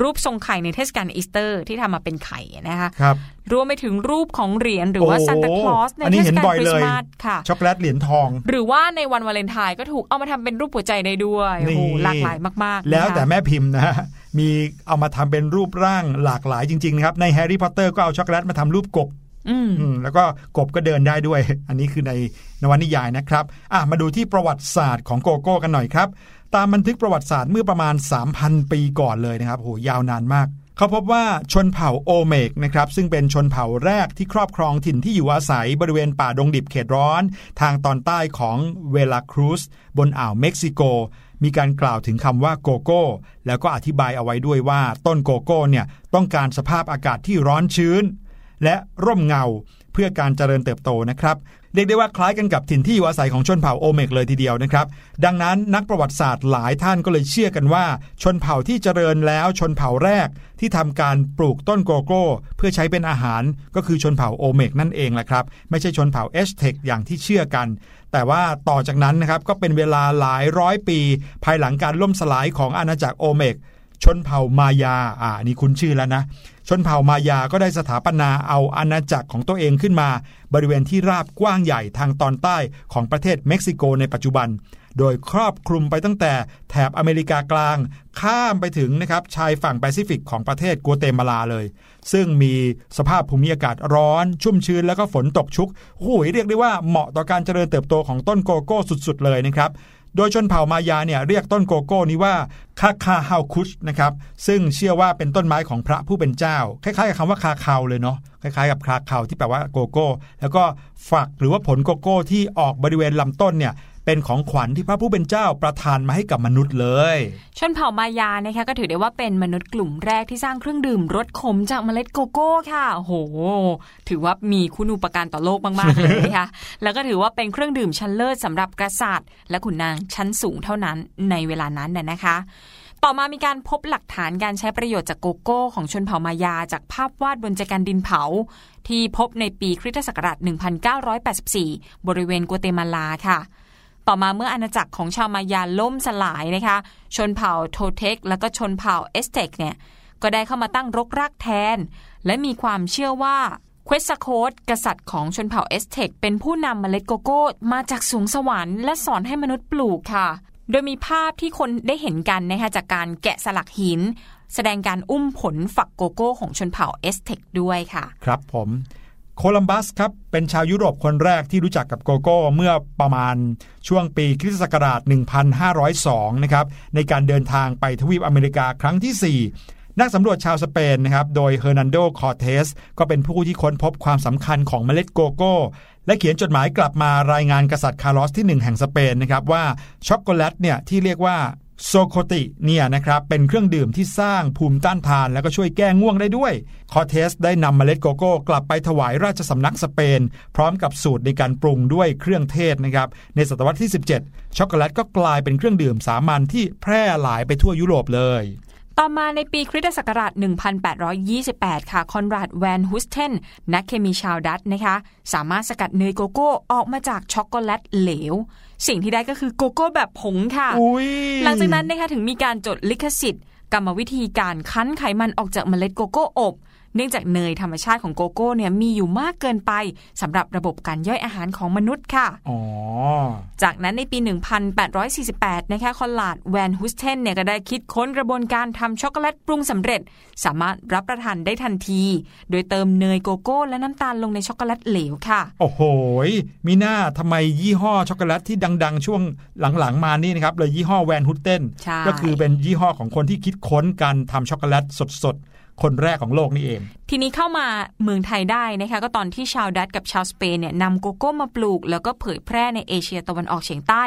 รูปทรงไข่ในเทศกาลอีสเตอร์ที่ทำมาเป็นไข่นะคะครับรวมไปถึงรูปของเหรียญหรือว่าโอ้ซานตาคลอสอันนี้เห็นบ่อยเลยในเทศกาลคริสต์มาสค่ะช็อกโกแลตเหรียญทอง หรือว่าในวันวาเลนไทน์ก็ถูกเอามาทำเป็นรูปหัวใจได้ด้วยโอ้โหนี่หลากหลายมากๆ แล้วนะคะแต่แม่พิมพ์นะฮะมีเอามาทำเป็นรูปร่างหลากหลายจริงๆนะครับในแฮร์รี่พอตเตอร์ก็เอาช็อกโกแลตมาทำรูปกบอืมอืมแล้วก็กบก็เดินได้ด้วย อันนี้คือในนวนิยายนะครับ อะมาดูที่ประวัติศาสตร์ของโกโก้กันหน่อยครับ ตามบันทึกประวัติศาสตร์เมื่อประมาณ 3,000 ปีก่อนเลยนะครับโหยาวนานมาก เขาพบว่าชนเผ่าโอลเมกนะครับซึ่งเป็นชนเผ่าแรกที่ครอบครองถิ่นที่อยู่อาศัยบริเวณป่าดงดิบเขตร้อน ทางตอนใต้ของเวลาครูสบนอ่าวเม็กซิโก มีการกล่าวถึงคำว่าโกโก้ แล้วก็อธิบายเอาไว้ด้วยว่าต้นโกโก้เนี่ยต้องการสภาพอากาศที่ร้อนชื้น และร่มเงาเพื่อการเจริญเติบโตนะครับ เรียกได้ว่าคล้ายกันกับถิ่นที่อยู่อาศัยของชนเผ่าโอเมกเลยทีเดียวนะครับ ดังนั้นนักประวัติศาสตร์หลายท่านก็เลยเชื่อกันว่า ชนเผ่าที่เจริญแล้วชนเผ่าแรกที่ทำการปลูกต้นโกโก้ เพื่อใช้เป็นอาหารก็คือชนเผ่าโอลเมกนั่นเองแหละครับ ไม่ใช่ชนเผ่าแอซเท็กอย่างที่เชื่อกัน แต่ว่าต่อจากนั้นนะครับก็เป็นเวลาหลายร้อยปี ภายหลังการล่มสลายของอาณาจักรโอลเมก ชนเผ่ามายาอ่านี่คุ้นชื่อแล้วนะ ชนเผ่ามายาก็ได้สถาปนาเอาอาณาจักรของตัวเองขึ้นมา บริเวณที่ราบกว้างใหญ่ทางตอนใต้ของประเทศเม็กซิโกในปัจจุบัน โดยครอบคลุมไปตั้งแต่แถบอเมริกากลาง ข้ามไปถึงนะครับชายฝั่งแปซิฟิกของประเทศกัวเตมาลาเลย ซึ่งมีสภาพภูมิอากาศร้อน ชุ่มชื้นแล้วก็ฝนตกชุกโอ้ยเรียกได้ว่าเหมาะต่อการเจริญเติบโตของต้นโกโก้สุดๆเลยนะครับ โดยชนเผ่ามายาเนี่ยเรียกต้นโกโก้นี้ว่าคาคาฮาวคุชนะครับซึ่งเชื่อว่าเป็นต้นไม้ของพระผู้เป็นเจ้า คล้ายๆกับคำว่าคาคาวเลยเนาะคล้ายๆกับคาคาวที่แปลว่าโกโก้ แล้วก็ฝักหรือว่าผลโกโก้ที่ออกบริเวณลำต้นเนี่ย เป็นของขวัญที่พระผู้เป็นเจ้าประทานมาให้กับมนุษย์เลย ชนเผ่ามายานะคะก็ถือได้ว่าเป็นมนุษย์กลุ่มแรกที่สร้างเครื่องดื่มรสขมจากเมล็ดโกโก้ค่ะโห ถือว่ามีคุณูปการต่อโลกมากๆเลยนะคะแล้วก็ถือว่าเป็นเครื่องดื่มชั้นเลิศสำหรับกษัตริย์ และขุนนางชั้นสูงเท่านั้นในเวลานั้นน่ะนะคะต่อมามีการพบหลักฐานการใช้ประโยชน์จากโกโก้ของชนเผ่ามายาจากภาพวาดบนแจกันดินเผา ที่พบในปีคริสตศักราช 1984 บริเวณกัวเตมาลาค่ะ ต่อมาเมื่ออาณาจักรของชาวมายาล่มสลายนะคะ ชนเผ่าโทลเทคและก็ชนเผ่าแอซเท็กเนี่ยก็ได้เข้ามาตั้งรกรากแทน และมีความเชื่อว่าเควสโคดกษัตริย์ของชนเผ่าแอซเท็กเป็นผู้นำเมล็ดโกโก้มาจากสูงสวรรค์และสอนให้มนุษย์ปลูกค่ะ โดยมีภาพที่คนได้เห็นกันนะคะจากการแกะสลักหิน แสดงการอุ้มผลฝักโกโก้ของชนเผ่าแอซเท็กด้วยค่ะ ครับผม โคลัมบัสครับเป็นชาวยุโรปคนแรกที่รู้จักกับโกโก้เมื่อประมาณช่วงปีคริสตศักราช 1502 นะครับในการเดินทางไปทวีปอเมริกาครั้งที่ 4นักสำรวจชาวสเปนนะครับ โดยเฮอร์นันโด คอร์เทส ก็เป็นผู้ที่ค้นพบความสำคัญของเมล็ดโกโก้ และเขียนจดหมายกลับมารายงานกษัตริย์คาร์ลอสที่ 1 แห่งสเปนนะครับว่าช็อกโกแลตเนี่ยที่เรียกว่า โซโคติเนี่ยนะครับเป็นเครื่องดื่มที่สร้างภูมิต้านทาน แล้วก็ช่วยแก้ง่วงได้ด้วย คอร์เทสได้นำเมล็ดโกโก้ กลับไปถวายราชสำนักสเปน พร้อมกับสูตรในการปรุงด้วยเครื่องเทศนะครับ ในศตวรรษที่ 17 ช็อกโกแลตก็กลายเป็นเครื่องดื่มสามัญที่แพร่หลายไปทั่วยุโรปเลย ต่อมาในปีคริสตศักราช 1828 ค่ะ คอนราดแวนฮูเทน นักเคมีชาวดัตช์นะคะ สามารถสกัดเนยโกโก้ออกมาจากช็อกโกแลตเหลว สิ่งที่ได้ก็คือโกโก้แบบผงค่ะ หลังจากนั้นนะคะถึงมีการจดลิขสิทธิ์กรรมวิธีการคั้นไขมันออกจากเมล็ดโกโก้อบ เนื่องจากเนยธรรมชาติของโกโก้เนี่ยมีอยู่มากเกินไปสำหรับระบบการย่อยอาหารของมนุษย์ค่ะอ๋อจากนั้นในปี 1848 นะคะคอนราดแวนฮูเทนเนี่ยก็ได้คิดค้นกระบวนการทำช็อกโกแลตปรุงสำเร็จ สามารถรับประทานได้ทันที โดยเติมเนยโกโก้ และน้ำตาลลงในช็อกโกแลตเหลวค่ะ โอ้โหมิน่าทำไมยี่ห้อช็อกโกแลตที่ดัง ๆ ช่วงหลังๆ มานี่นะครับเลยยี่ห้อแวนฮูเทนใช่ก็คือเป็นยี่ห้อของคนที่คิดค้นการทำช็อกโกแลตสดๆ คนแรกของโลกนี่เอง ทีนี้เข้ามาเมืองไทยได้นะคะก็ตอนที่ชาวดัตช์กับชาวสเปนเนี่ยนำโกโก้มาปลูก แล้วก็เผยแพร่ในเอเชียตะวันออกเฉียงใต้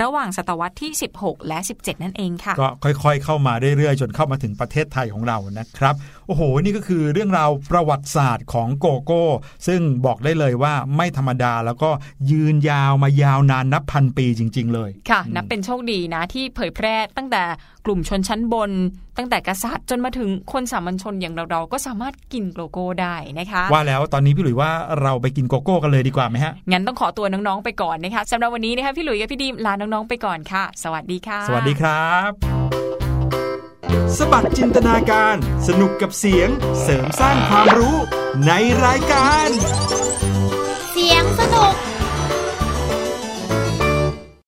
ระหว่างศตวรรษที่ 16 และ 17 นั่นเองค่ะ ก็ค่อยๆ เข้ามาเรื่อยๆ จนเข้ามาถึงประเทศไทยของเรานะครับ โอ้โห นี่ก็คือเรื่องราวประวัติศาสตร์ของโกโก้ ซึ่งบอกได้เลยว่าไม่ธรรมดาแล้วก็ยืนยาวมายาวนานนับพันปีจริง ๆ เลยค่ะ นับเป็นโชคดีนะที่เผยแพร่ตั้งแต่กลุ่มชนชั้นบน ตั้งแต่กษัตริย์จนมาถึงคนสามัญชนอย่างเราๆก็สามารถกินโกโก้ได้นะคะ ว่าแล้วตอนนี้พี่หลุยว่าเราไปกินโกโก้กันเลยดีกว่าไหมฮะ งั้นต้องขอตัวน้องๆไปก่อนนะคะสำหรับวันนี้นะคะพี่หลุยกับพี่ดีมลาน้องๆไปก่อนค่ะ สวัสดีค่ะ สวัสดีครับสะบัดจินตนาการ สนุกกับเสียงเสริมสร้างความรู้ในรายการ เสียงสนุก